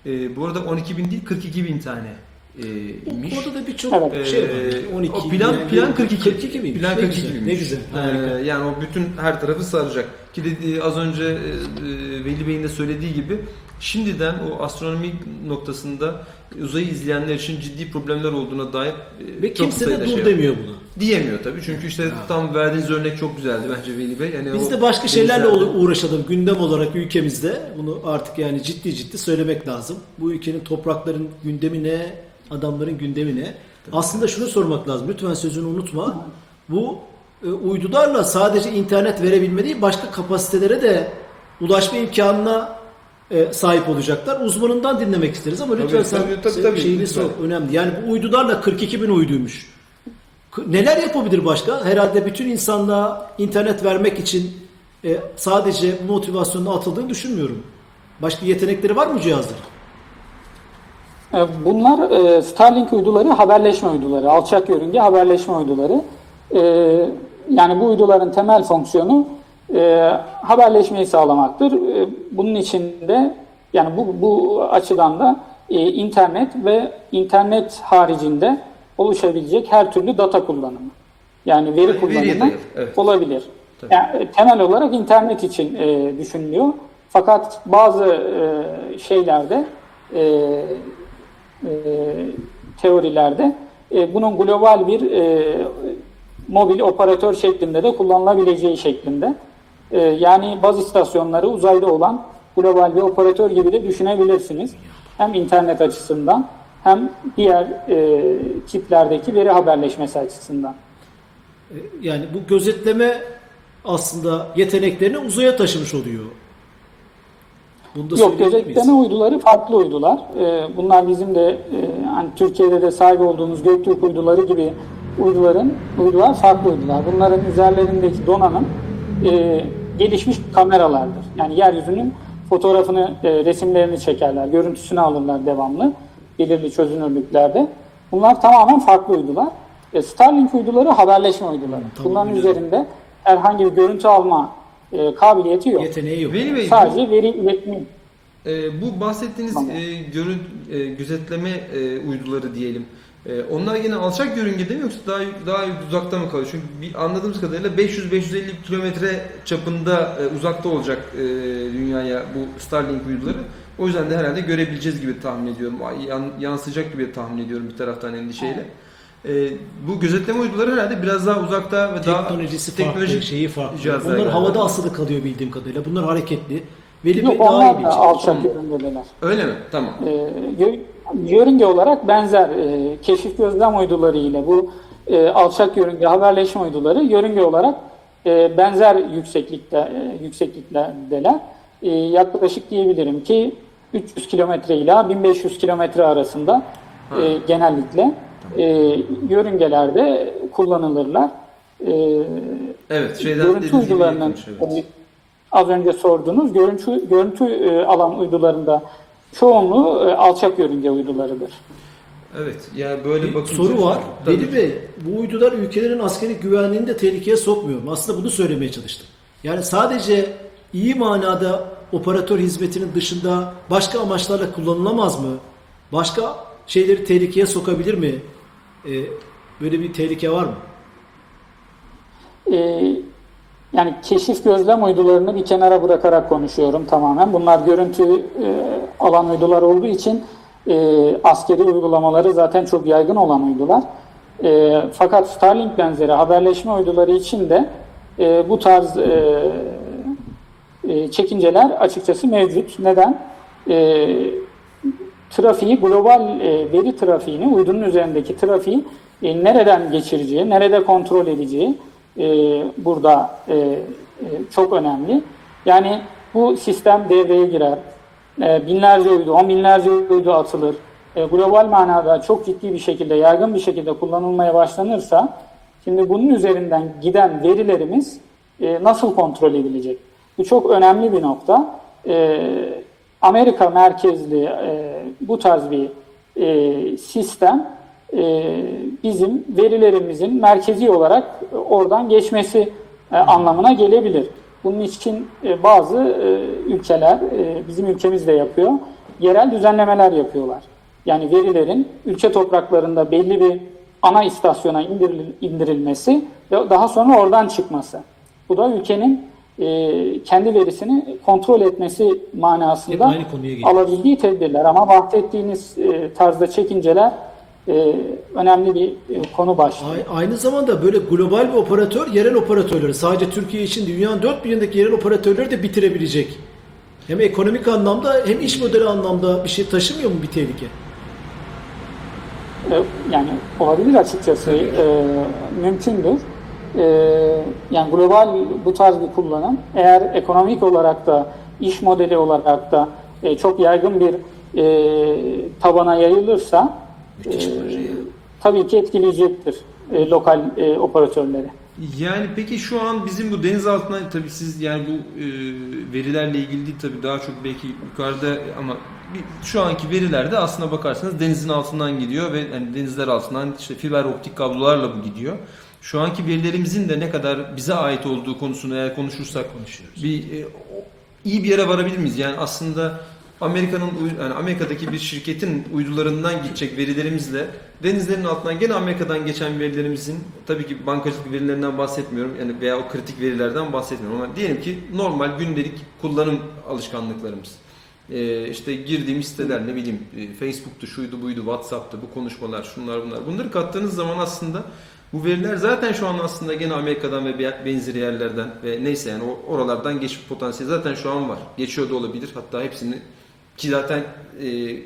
E, bu arada 12 bin değil 42 bin tane e, imiş. Orada da birçok Evet. şey var. Ee, 12 o plan plan 42 42 miymiş? Plan Ne 42 güzel, miymiş. Ne güzel. Ee, yani o bütün her tarafı saracak. Ki de, az önce e, e, Veli Bey'in de söylediği gibi şimdiden o astronomi noktasında uzayı izleyenler için ciddi problemler olduğuna dair e, Ve kimse de şey dur var. demiyor buna. Diyemiyor tabii. Çünkü işte tam verdiğiniz örnek çok güzeldi bence Veli Bey. Yani Biz de başka şeylerle denizlerde- uğra- uğraşalım gündem olarak ülkemizde. Bunu artık yani ciddi ciddi söylemek lazım. Bu ülkenin toprakların gündemi ne, adamların gündemi ne? Aslında şunu sormak lazım. Lütfen sözünü unutma. Bu uydularla sadece internet verebilme değil, başka kapasitelere de ulaşma imkanına e, sahip olacaklar. Uzmanından dinlemek isteriz ama lütfen Tabii, sen tabii, tabii, tabii, şeyini lütfen. sor. Önemli. Yani bu uydularla 42 bin uyduymuş. Neler yapabilir başka? Herhalde bütün insanlığa internet vermek için e, sadece bu motivasyonla atıldığını düşünmüyorum. Başka yetenekleri var mı cihazların? E, Bunlar e, Starlink uyduları haberleşme uyduları, alçak yörünge haberleşme uyduları. E, yani bu uyduların temel fonksiyonu e, haberleşmeyi sağlamaktır. E, bunun içinde yani bu, bu açıdan da e, internet ve internet haricinde oluşabilecek her türlü data kullanımı. Yani veri Veri kullanımı dayalı, evet. olabilir. Tabii. Yani, e, temel olarak internet için e, düşünülüyor. Fakat bazı e, şeylerde e, e, teorilerde e, bunun global bir e, mobil operatör şeklinde de kullanılabileceği şeklinde. E, yani baz istasyonları uzayda olan global bir operatör gibi de düşünebilirsiniz. Hem internet açısından hem diğer e, tiplerdeki veri haberleşmesi açısından. E, Yani bu gözetleme aslında yeteneklerini uzaya taşımış oluyor. Bunu da Yok söyleyebilir miyiz? gözetleme uyduları farklı uydular. Ee, bunlar bizim de e, hani Türkiye'de de sahip olduğumuz Göktürk uyduları gibi uyduların uydular farklı uydular. Bunların üzerlerindeki donanım e, gelişmiş kameralardır. Yani yeryüzünün fotoğrafını, e, resimlerini çekerler, görüntüsünü alırlar devamlı belirli çözünürlüklerde. Bunlar tamamen farklı uydular. E, Starlink uyduları haberleşme uyduları. tamam, Bunların güzel. üzerinde herhangi bir görüntü alma e, kabiliyeti yok. Yeteneği yok. Bey, bu- Sadece veri iletimi E, bu bahsettiğiniz Tamam. e, görün, e, gözetleme e, uyduları diyelim. E, onlar yine alçak yörüngede mi yoksa daha daha uzakta mı kalıyor? Çünkü bir, anladığımız kadarıyla 500-550 kilometre çapında e, uzakta olacak e, dünyaya bu Starlink uyduları. O yüzden de herhalde görebileceğiz gibi tahmin ediyorum. Yan- yansıyacak gibi tahmin ediyorum bir taraftan endişeyle. E, bu gözetleme uyduları herhalde biraz daha uzakta ve daha Teknolojisi farklı, teknolojik şeyi farklı. Bunlar galiba. havada asılı kalıyor bildiğim kadarıyla. Bunlar hareketli. Veli Yok daha iyi onlar da bilecek. alçak yörüngedeler. Öyle mi? Tamam. Ee, yörünge olarak benzer e, keşif gözlem uyduları ile bu e, alçak yörünge haberleşme uyduları yörünge olarak e, benzer yükseklikte e, yüksekliklerdeler. E, yaklaşık diyebilirim ki 300 kilometre ile 1500 kilometre arasında e, genellikle e, yörüngelerde kullanılırlar. E, Evet, şeyden görüntü uydularının evet. e, az önce sorduğunuz görüntü görüntü e, alan uydularında çoğunluğu e, alçak yörünge uydularıdır. Evet, yani böyle Bir bakınca... soru var. Tabii. Veli Bey, bu uydular ülkelerin askeri güvenliğini de tehlikeye sokmuyor mu? Aslında bunu söylemeye çalıştım. Yani sadece iyi manada operatör hizmetinin dışında başka amaçlarla kullanılamaz mı? Başka şeyleri tehlikeye sokabilir mi? Ee, böyle bir tehlike var mı? E, yani keşif gözlem uydularını bir kenara bırakarak konuşuyorum tamamen. Bunlar görüntü e, alan uydular olduğu için e, askeri uygulamaları zaten çok yaygın olan uydular. E, fakat Starlink benzeri haberleşme uyduları için de e, bu tarz e, e, çekinceler açıkçası mevcut. Neden? E, trafiği, global e, veri trafiğini, uydunun üzerindeki trafiği e, nereden geçireceği, nerede kontrol edeceği e, burada e, e, çok önemli. Yani bu sistem devreye girer. E, binlerce uydu, on binlerce uydu atılır. E, global manada çok ciddi bir şekilde, yaygın bir şekilde kullanılmaya başlanırsa, şimdi bunun üzerinden giden verilerimiz e, nasıl kontrol edilecek? Bu çok önemli bir nokta. E, Amerika merkezli e, bu tarz bir e, sistem bizim verilerimizin merkezi olarak oradan geçmesi e, anlamına gelebilir. Bunun için e, bazı e, ülkeler, e, bizim ülkemiz de yapıyor, yerel düzenlemeler yapıyorlar. Yani verilerin ülke topraklarında belli bir ana istasyona indiril- indirilmesi ve daha sonra oradan çıkması. Bu da ülkenin e, kendi verisini kontrol etmesi manasında alabildiği tedbirler. Ama bahsettiğiniz e, tarzda çekinceler e, önemli bir e, konu başlığı. Aynı zamanda böyle global bir operatör yerel operatörleri sadece Türkiye için dünyanın dört bir yanındaki yerel operatörleri de bitirebilecek. Hem ekonomik anlamda hem iş modeli anlamda bir şey taşımıyor mu bir tehlike? E, yani olabilir açıkçası e, mümkündür. E, yani global bu tarz bir kullanım eğer ekonomik olarak da iş modeli olarak da e, çok yaygın bir e, tabana yayılırsa tabii ki etkileyecektir e, lokal e, operatörleri. Yani peki şu an bizim bu deniz altına tabii siz yani bu e, verilerle ilgili değil tabii daha çok belki yukarıda ama bir- şu anki verilerde aslına bakarsanız denizin altından gidiyor ve hani denizler altından işte fiber optik kablolarla bu gidiyor. Şu anki verilerimizin de ne kadar bize ait olduğu konusunu eğer konuşursak bir e, iyi bir yere varabilir miyiz? Yani aslında Amerika'nın yani Amerika'daki bir şirketin uydularından gidecek verilerimizle denizlerin altından gene Amerika'dan geçen verilerimizin tabii ki bankacılık verilerinden bahsetmiyorum yani veya o kritik verilerden bahsetmiyorum ama diyelim ki normal gündelik kullanım alışkanlıklarımız. Ee, işte girdiğimiz siteler ne bileyim e, Facebook'tu, şuydu buydu, Whatsapp'tı, bu konuşmalar, şunlar bunlar. Bunları kattığınız zaman aslında bu veriler zaten şu an aslında gene Amerika'dan ve be- benzeri yerlerden ve neyse yani oralardan geçme potansiyeli zaten şu an var. Geçiyor da olabilir. Hatta hepsini ki zaten e,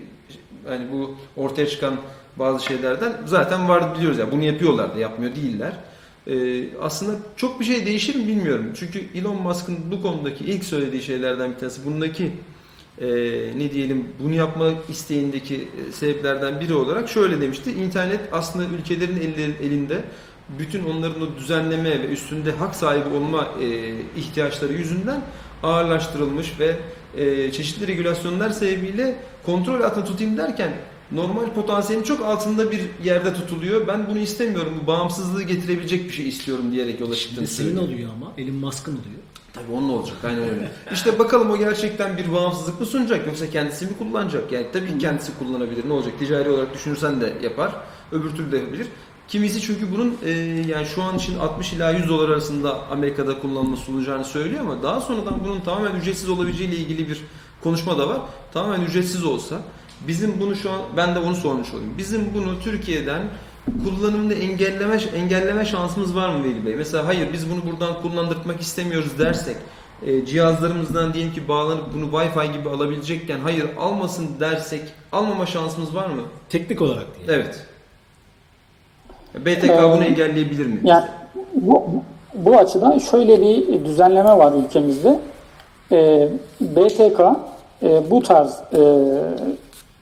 hani bu ortaya çıkan bazı şeylerden zaten var biliyoruz ya. Bunu yapıyorlar da yapmıyor değiller. E, aslında çok bir şey değişir mi bilmiyorum. Çünkü Elon Musk'ın bu konudaki ilk söylediği şeylerden bir tanesi bundaki e, ne diyelim bunu yapma isteğindeki e, sebeplerden biri olarak şöyle demişti. İnternet aslında ülkelerin elinde bütün onların o düzenleme ve üstünde hak sahibi olma e, ihtiyaçları yüzünden ağırlaştırılmış ve e, çeşitli regülasyonlar sebebiyle kontrol altında tutayım derken normal potansiyelin çok altında bir yerde tutuluyor. Ben bunu istemiyorum. Bu bağımsızlığı getirebilecek bir şey istiyorum diyerek yola çıktığını Şimdi senin oluyor ama Elon Musk'ın oluyor. Tabii onun olacak aynen öyle. İşte bakalım o gerçekten bir bağımsızlık mı sunacak yoksa kendisi mi kullanacak? Yani tabii kendisi kullanabilir. Ne olacak? Ticari olarak düşünürsen de yapar. Öbür türlü de yapabilir. Kimisi çünkü bunun e, yani şu an için 60 ila 100 dolar arasında Amerika'da kullanılması olacağını söylüyor ama daha sonradan bunun tamamen ücretsiz olabileceği ile ilgili bir konuşma da var. Tamamen ücretsiz olsa bizim bunu şu an ben de onu sormuş olayım. Bizim bunu Türkiye'den kullanımda engelleme engelleme şansımız var mı Veli Bey? Mesela hayır biz bunu buradan kullandırtmak istemiyoruz dersek e, cihazlarımızdan diyelim ki bağlanıp bunu Wi-Fi gibi alabilecekken hayır almasın dersek almama şansımız var mı? Teknik olarak diye. Evet. BTK bunu engelleyebilir mi? Yani bu, bu açıdan şöyle bir düzenleme var ülkemizde. Ee, BTK e, bu tarz e,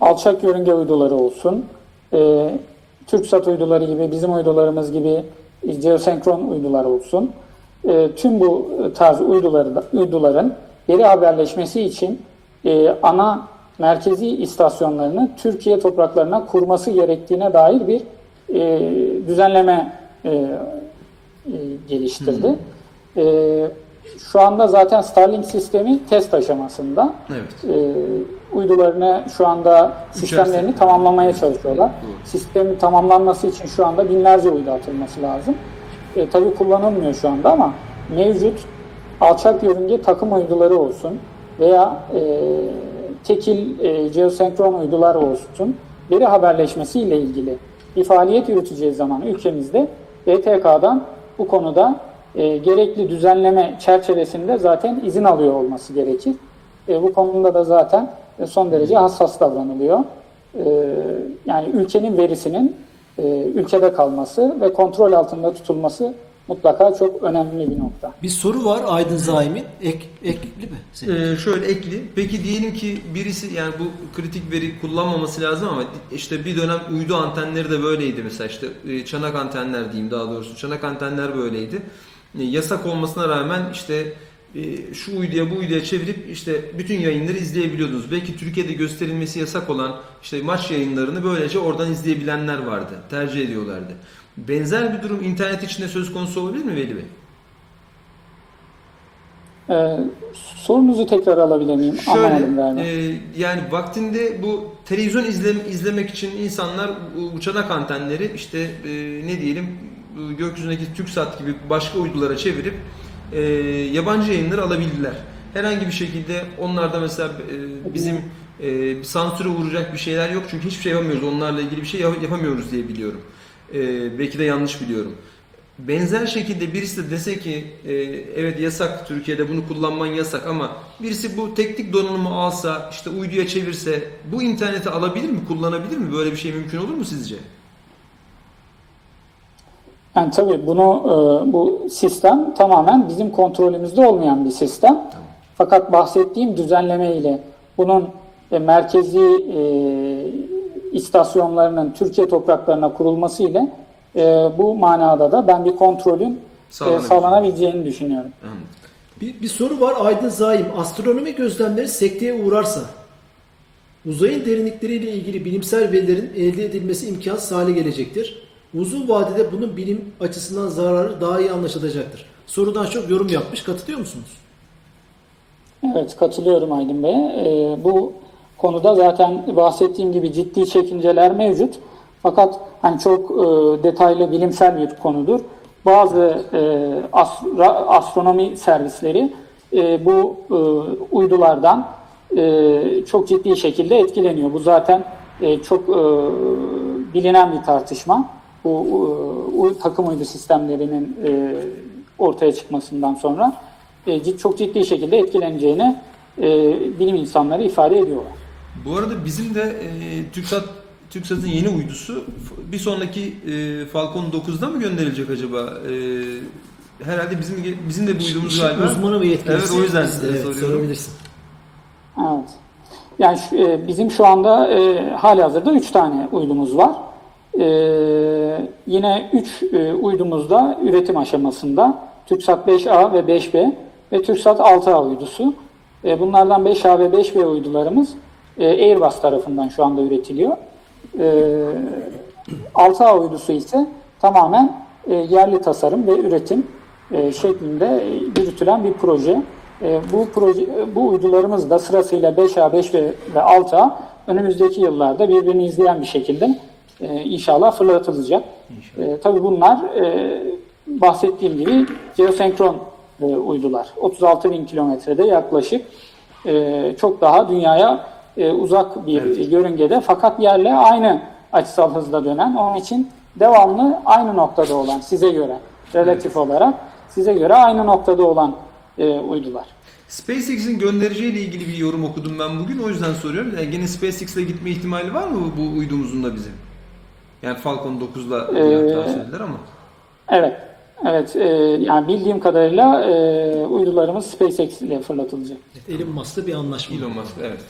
alçak yörünge uyduları olsun, e, TürkSat uyduları gibi, bizim uydularımız gibi e, geosenkron uydular olsun. E, tüm bu tarz uyduları da- uyduların veri haberleşmesi için e, ana merkezi istasyonlarını Türkiye topraklarına kurması gerektiğine dair bir e, düzenleme e, e, geliştirdi. E, şu anda zaten Starlink sistemi test aşamasında. Evet. E, uydularını şu anda sistemlerini İçerisinde. tamamlamaya çalışıyorlar. Doğru. Sistemin tamamlanması için şu anda binlerce uydu atılması lazım. E, tabii kullanılmıyor şu anda ama mevcut alçak yörünge takım uyduları olsun veya e, tekil e, geosenkron uydular olsun veri haberleşmesi ile ilgili bir faaliyet yürüteceğiz zaman ülkemizde BTK'dan bu konuda e, gerekli düzenleme çerçevesinde zaten izin alıyor olması gerekir. E, bu konuda da zaten e, son derece hassas davranılıyor. e, yani ülkenin verisinin e, ülkede kalması ve kontrol altında tutulması mutlaka çok önemli bir nokta. Bir soru var Aydın Zaim'in. Ek, ekli mi? Senin? Ee, şöyle ekli. Peki diyelim ki birisi yani bu kritik veri kullanmaması lazım ama işte bir dönem uydu antenleri de böyleydi mesela işte e, çanak antenler diyeyim daha doğrusu çanak antenler böyleydi. E, Yasak olmasına rağmen işte şu uyduya bu uyduya çevirip işte bütün yayınları izleyebiliyordunuz. Belki Türkiye'de gösterilmesi yasak olan işte maç yayınlarını böylece oradan izleyebilenler vardı. Tercih ediyorlardı. Benzer bir durum internet içinde söz konusu olabilir mi Veli Bey? E, sorunuzu tekrar alabilir miyim? Şöyle, e, yani vaktinde bu televizyon izlem, izlemek için insanlar bu çanak antenleri işte e, ne diyelim gökyüzündeki TürkSat gibi başka uydulara çevirip e, yabancı yayınları alabildiler. Herhangi bir şekilde onlarda mesela e, bizim e, sansüre uğrayacak bir şeyler yok çünkü hiçbir şey yapamıyoruz. Onlarla ilgili bir şey yap- yapamıyoruz diye biliyorum. E, belki de yanlış biliyorum. Benzer şekilde birisi de dese ki e, evet yasak Türkiye'de bunu kullanman yasak ama birisi bu teknik donanımı alsa işte uyduya çevirse bu interneti alabilir mi kullanabilir mi böyle bir şey mümkün olur mu sizce? Yani tabii bunu e, bu sistem tamamen bizim kontrolümüzde olmayan bir sistem. Fakat bahsettiğim düzenleme ile bunun e, merkezi e, istasyonlarının Türkiye topraklarına kurulması ile bu manada da ben bir kontrolün sağlanabileceğini düşünüyorum. Bir, bir soru var Aydın Zaim. Astronomi gözlemleri sekteye uğrarsa uzayın derinlikleriyle ilgili bilimsel verilerin elde edilmesi imkansız hale gelecektir. Uzun vadede bunun bilim açısından zararı daha iyi anlaşılacaktır. Sorudan çok yorum yapmış. Katılıyor musunuz? Evet katılıyorum Aydın Bey. Ee, bu konuda zaten bahsettiğim gibi ciddi çekinceler mevcut. Fakat hani çok e, detaylı bilimsel bir konudur. Bazı e, astra- astronomi servisleri e, bu e, uydulardan e, çok ciddi şekilde etkileniyor. Bu zaten e, çok e, bilinen bir tartışma. Bu e, takım uydu sistemlerinin e, ortaya çıkmasından sonra e, çok ciddi şekilde etkileneceğini e, bilim insanları ifade ediyorlar. Bu arada bizim de e, TürkSat TürkSat'ın yeni uydusu bir sonraki e, Falcon 9'da mı gönderilecek acaba? E, herhalde bizim bizim de bu uydumuz İşin galiba. uzmanı ve yetkilisi. Evet o yüzden size evet, soruyorum. sorabilirsin. Evet. Yani şu- e, bizim şu anda e, hali hazırda 3 tane uydumuz var. E, yine 3 e, uydumuz da üretim aşamasında. TürkSat 5A ve 5B ve TürkSat 6A uydusu. E, bunlardan 5A ve 5B uydularımız e, Airbus tarafından şu anda üretiliyor. E, 6A uydusu ise tamamen e, yerli tasarım ve üretim e, şeklinde yürütülen bir proje. E, bu proje bu uydularımız da sırasıyla 5A, 5B ve 6A önümüzdeki yıllarda birbirini izleyen bir şekilde e, inşallah fırlatılacak. E, tabii bunlar e, bahsettiğim gibi geosenkron e, uydular. 36 bin kilometrede yaklaşık e, çok daha dünyaya e, uzak bir yörüngede fakat yerle aynı açısal hızla dönen onun için devamlı aynı noktada olan size göre relatif olarak size göre aynı noktada olan e, uydular. SpaceX'in göndereceğiyle ilgili bir yorum okudum ben bugün o yüzden soruyorum. Yani gene SpaceX'le gitme ihtimali var mı bu uydumuzun da bizim? Yani Falcon 9'la Ee, söylediler ama. Evet. Evet, e, yani bildiğim kadarıyla e, uydularımız SpaceX ile fırlatılacak. Evet, Elon Musk'la bir anlaşma. Elon Musk evet.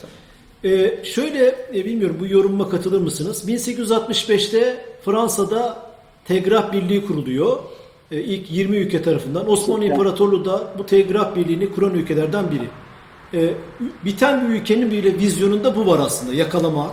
Ee, şöyle e, bilmiyorum bu yorumuma katılır mısınız? 1865'te Fransa'da Telgraf Birliği kuruluyor. Ee, ilk 20 ülke tarafından. Osmanlı. İmparatorluğu da bu Telgraf Birliği'ni kuran ülkelerden biri. Ee, biten bir ülkenin bile vizyonunda bu var aslında yakalamak.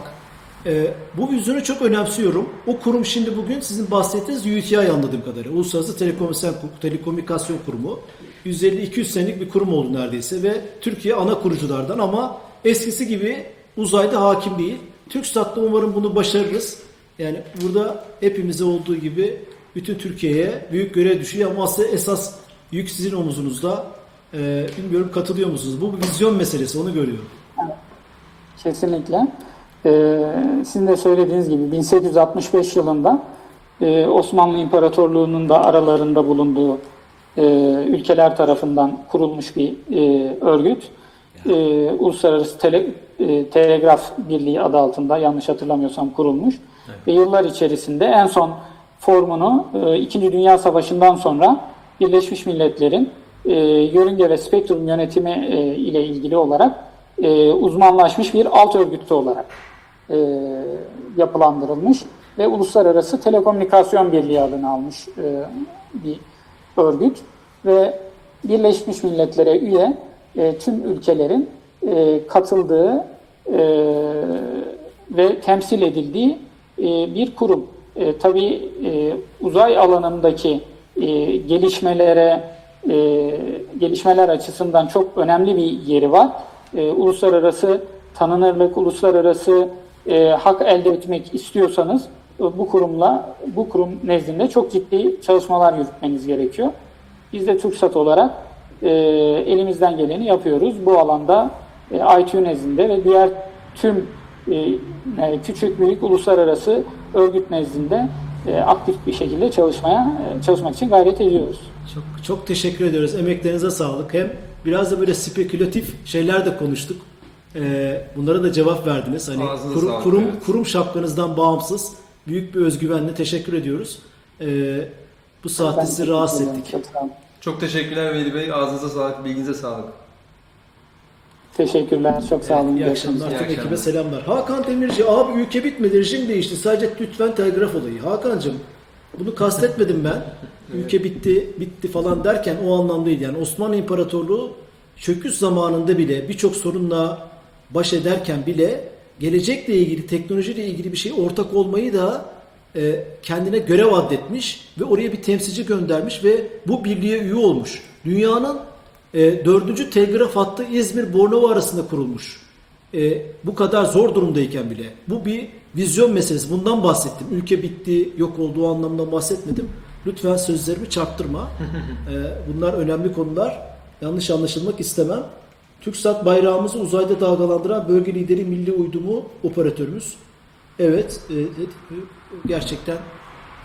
Ee, bu vizyonu çok önemsiyorum. O kurum şimdi bugün sizin bahsettiğiniz UTI anladığım kadarıyla. Uluslararası Telekomünikasyon, Telekomünikasyon Kurumu. 150-200 senelik bir kurum oldu neredeyse ve Türkiye ana kuruculardan ama eskisi gibi uzayda hakim değil. TürkSat'ta umarım bunu başarırız. Yani burada hepimize olduğu gibi bütün Türkiye'ye büyük görev düşüyor ama aslında esas yük sizin omuzunuzda. Ee, bilmiyorum katılıyor musunuz? Bu bir vizyon meselesi onu görüyorum. Kesinlikle. Ee, sizin de söylediğiniz gibi 1865 yılında e, Osmanlı İmparatorluğu'nun da aralarında bulunduğu e, ülkeler tarafından kurulmuş bir e, örgüt. e, Uluslararası Tele, e, Telegraf Birliği adı altında yanlış hatırlamıyorsam kurulmuş. Ve yıllar içerisinde en son formunu e, İkinci Dünya Savaşı'ndan sonra Birleşmiş Milletler'in e, yörünge ve spektrum yönetimi e, ile ilgili olarak e, uzmanlaşmış bir alt örgütü olarak e, yapılandırılmış ve Uluslararası Telekomünikasyon Birliği adını almış e, bir örgüt ve Birleşmiş Milletler'e üye e, tüm ülkelerin e, katıldığı e, ve temsil edildiği e, bir kurum. E, tabii e, uzay alanındaki e, gelişmelere e, gelişmeler açısından çok önemli bir yeri var. E, uluslararası tanınırlık, uluslararası e, hak elde etmek istiyorsanız e, bu kurumla, bu kurum nezdinde çok ciddi çalışmalar yürütmeniz gerekiyor. Biz de TürkSat olarak e, elimizden geleni yapıyoruz. Bu alanda e, ITU nezdinde ve diğer tüm e, küçük büyük uluslararası örgüt nezdinde e, aktif bir şekilde çalışmaya e, çalışmak için gayret ediyoruz. Çok çok teşekkür ediyoruz. Emeklerinize sağlık. Hem biraz da böyle spekülatif şeyler de konuştuk. Ee, bunlara da cevap verdiniz. Hani kurum sağlık, kurum, evet. kurum şapkanızdan bağımsız büyük bir özgüvenle teşekkür ediyoruz. Ee, bu saatte sizi rahatsız ettik. Çok. Çok teşekkürler Veli Bey. Ağzınıza sağlık, bilginize sağlık. Teşekkürler. Çok sağ olun. İyi akşamlar. Tüm ekibe selamlar. Hakan Demirci abi ülke bitmedi rejim değişti. Sadece lütfen telgraf olayı. Hakan'cığım bunu kastetmedim ben. <laughs> Ülke bitti bitti falan derken o anlamdaydı. Yani Osmanlı İmparatorluğu çöküş zamanında bile birçok sorunla baş ederken bile gelecekle ilgili teknolojiyle ilgili bir şey ortak olmayı da e, kendine görev addetmiş ve oraya bir temsilci göndermiş ve bu birliğe üye olmuş. Dünyanın e, dördüncü telgraf hattı İzmir Bornova arasında kurulmuş. E, bu kadar zor durumdayken bile. Bu bir vizyon meselesi. Bundan bahsettim. Ülke bitti, yok olduğu anlamda bahsetmedim. Lütfen sözlerimi çarptırma. <laughs> E, bunlar önemli konular. Yanlış anlaşılmak istemem. TürkSat bayrağımızı uzayda dalgalandıran bölge lideri milli uydumu operatörümüz. Evet, e, e, gerçekten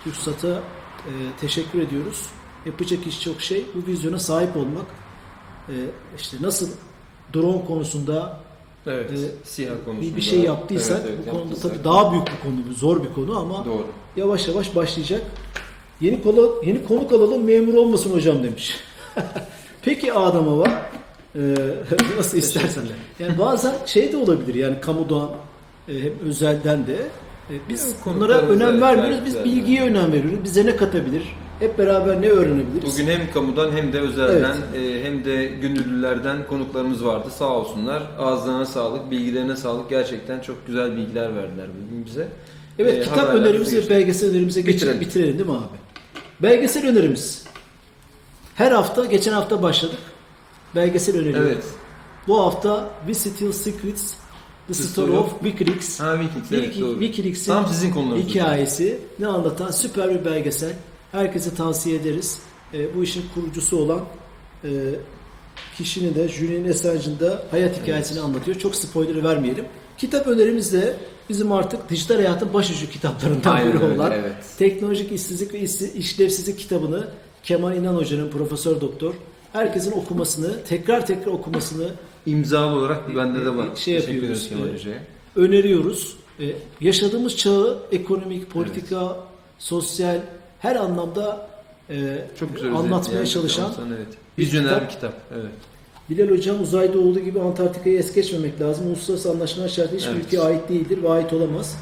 TürkSat'a e, teşekkür ediyoruz. Yapacak iş çok şey. Bu vizyona sahip olmak. E, işte nasıl drone konusunda Evet, e, siyah konusunda. bir, bir şey yaptıysak Evet, evet, bu konuda tabii daha büyük bir konu, zor bir konu ama Doğru. yavaş yavaş başlayacak. Yeni konu, yeni konuk alalım memur olmasın hocam demiş. <laughs> Peki Adem var. Ee, <laughs> nasıl istersen. Yani bazen şey de olabilir yani kamudan e, hem özelden de e, biz Evet, bunlara önem evet, vermiyoruz. Biz bilgiye önem veriyoruz. Bize ne katabilir? Hep beraber ne öğrenebiliriz? Bugün hem kamudan hem de özelden e, hem de gönüllülerden konuklarımız vardı. Sağ olsunlar. Ağızlarına sağlık, bilgilerine sağlık. Gerçekten çok güzel bilgiler verdiler bugün bize. Evet E, kitap önerimizi ve belgesel önerimize geçelim Bitirelim. bitirelim değil mi abi? Belgesel önerimiz. Her hafta, geçen hafta başladık. Belgesel öneriyorum. Evet. Bu hafta We Still Secrets The, Story of Wikileaks. Ha Wikileaks, evet, doğru. Wikileaks'in Tam sizin konularınız. hikayesi ne anlatan süper bir belgesel. Herkese tavsiye ederiz. E, bu işin kurucusu olan e, kişinin de Julian Assange'ın da hayat hikayesini anlatıyor. Çok spoiler vermeyelim. Kitap önerimiz de bizim artık dijital hayatın başucu kitaplarından Aynen biri olan evet. Teknolojik İşsizlik ve İşlevsizlik kitabını Kemal İnan Hoca'nın Profesör Doktor herkesin okumasını, tekrar tekrar okumasını İmzalı olarak bende de var. Şey yapıyoruz, evet. Hoca'ya. öneriyoruz. E, yaşadığımız çağı ekonomik, politika, sosyal her anlamda e, Çok güzel anlatmaya özetleyen çalışan bir evet. Vizyoner kitap. bir kitap. Evet. Bilal Hocam uzayda olduğu gibi Antarktika'yı es geçmemek lazım. Uluslararası anlaşmalar şartı hiçbir Evet. ülkeye ait değildir ve ait olamaz.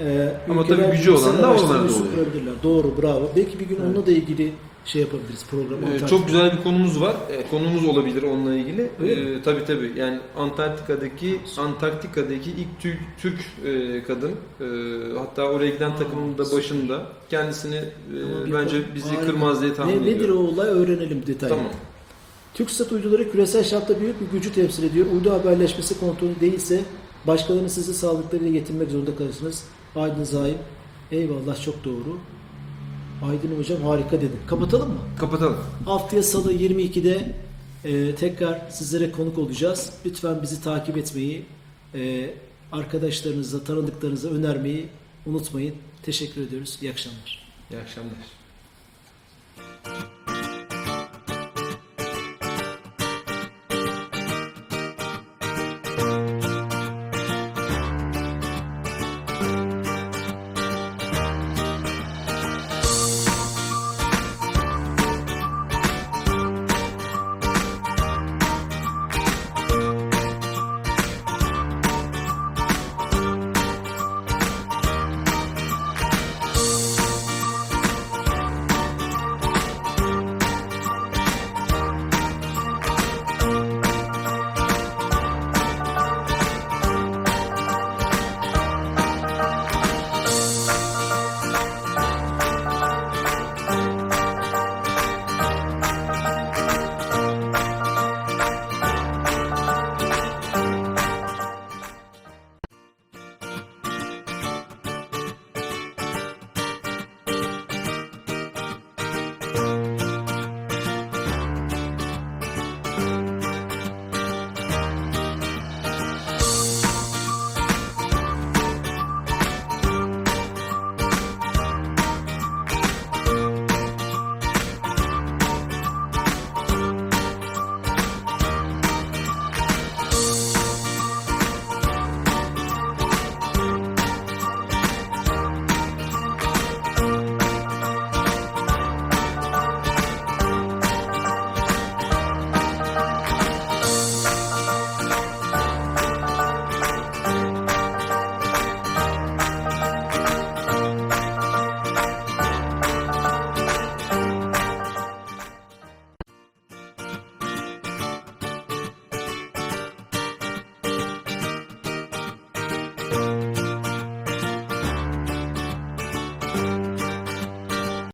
Ee, Ama tabii gücü olan da oralarda oluyor. Doğru, bravo. Belki bir gün onunla da ilgili şey yapabiliriz program. Ee, çok güzel bir konumuz var. Ee, konumuz olabilir onunla ilgili. Ee, tabii tabii. Yani Antarktika'daki Antarktika'daki ilk Türk, Türk e, kadın e, hatta oraya giden takımın da başında kendisini e, bence bizi Harika. kırmaz diye tahmin ne, Nedir ediyorum. o olay öğrenelim detaylı. Tamam. TürkSat uyduları küresel çapta büyük bir gücü temsil ediyor. Uydu haberleşmesi kontrolü değilse başkalarının sizi sağlıklarıyla yetinmek zorunda kalırsınız. Aydın Zahim. Eyvallah çok doğru. Aydın hocam harika dedin. Kapatalım mı? Kapatalım. Haftaya salı 22'de e, tekrar sizlere konuk olacağız. Lütfen bizi takip etmeyi, e, arkadaşlarınıza, tanıdıklarınıza önermeyi unutmayın. Teşekkür ediyoruz. İyi akşamlar. İyi akşamlar.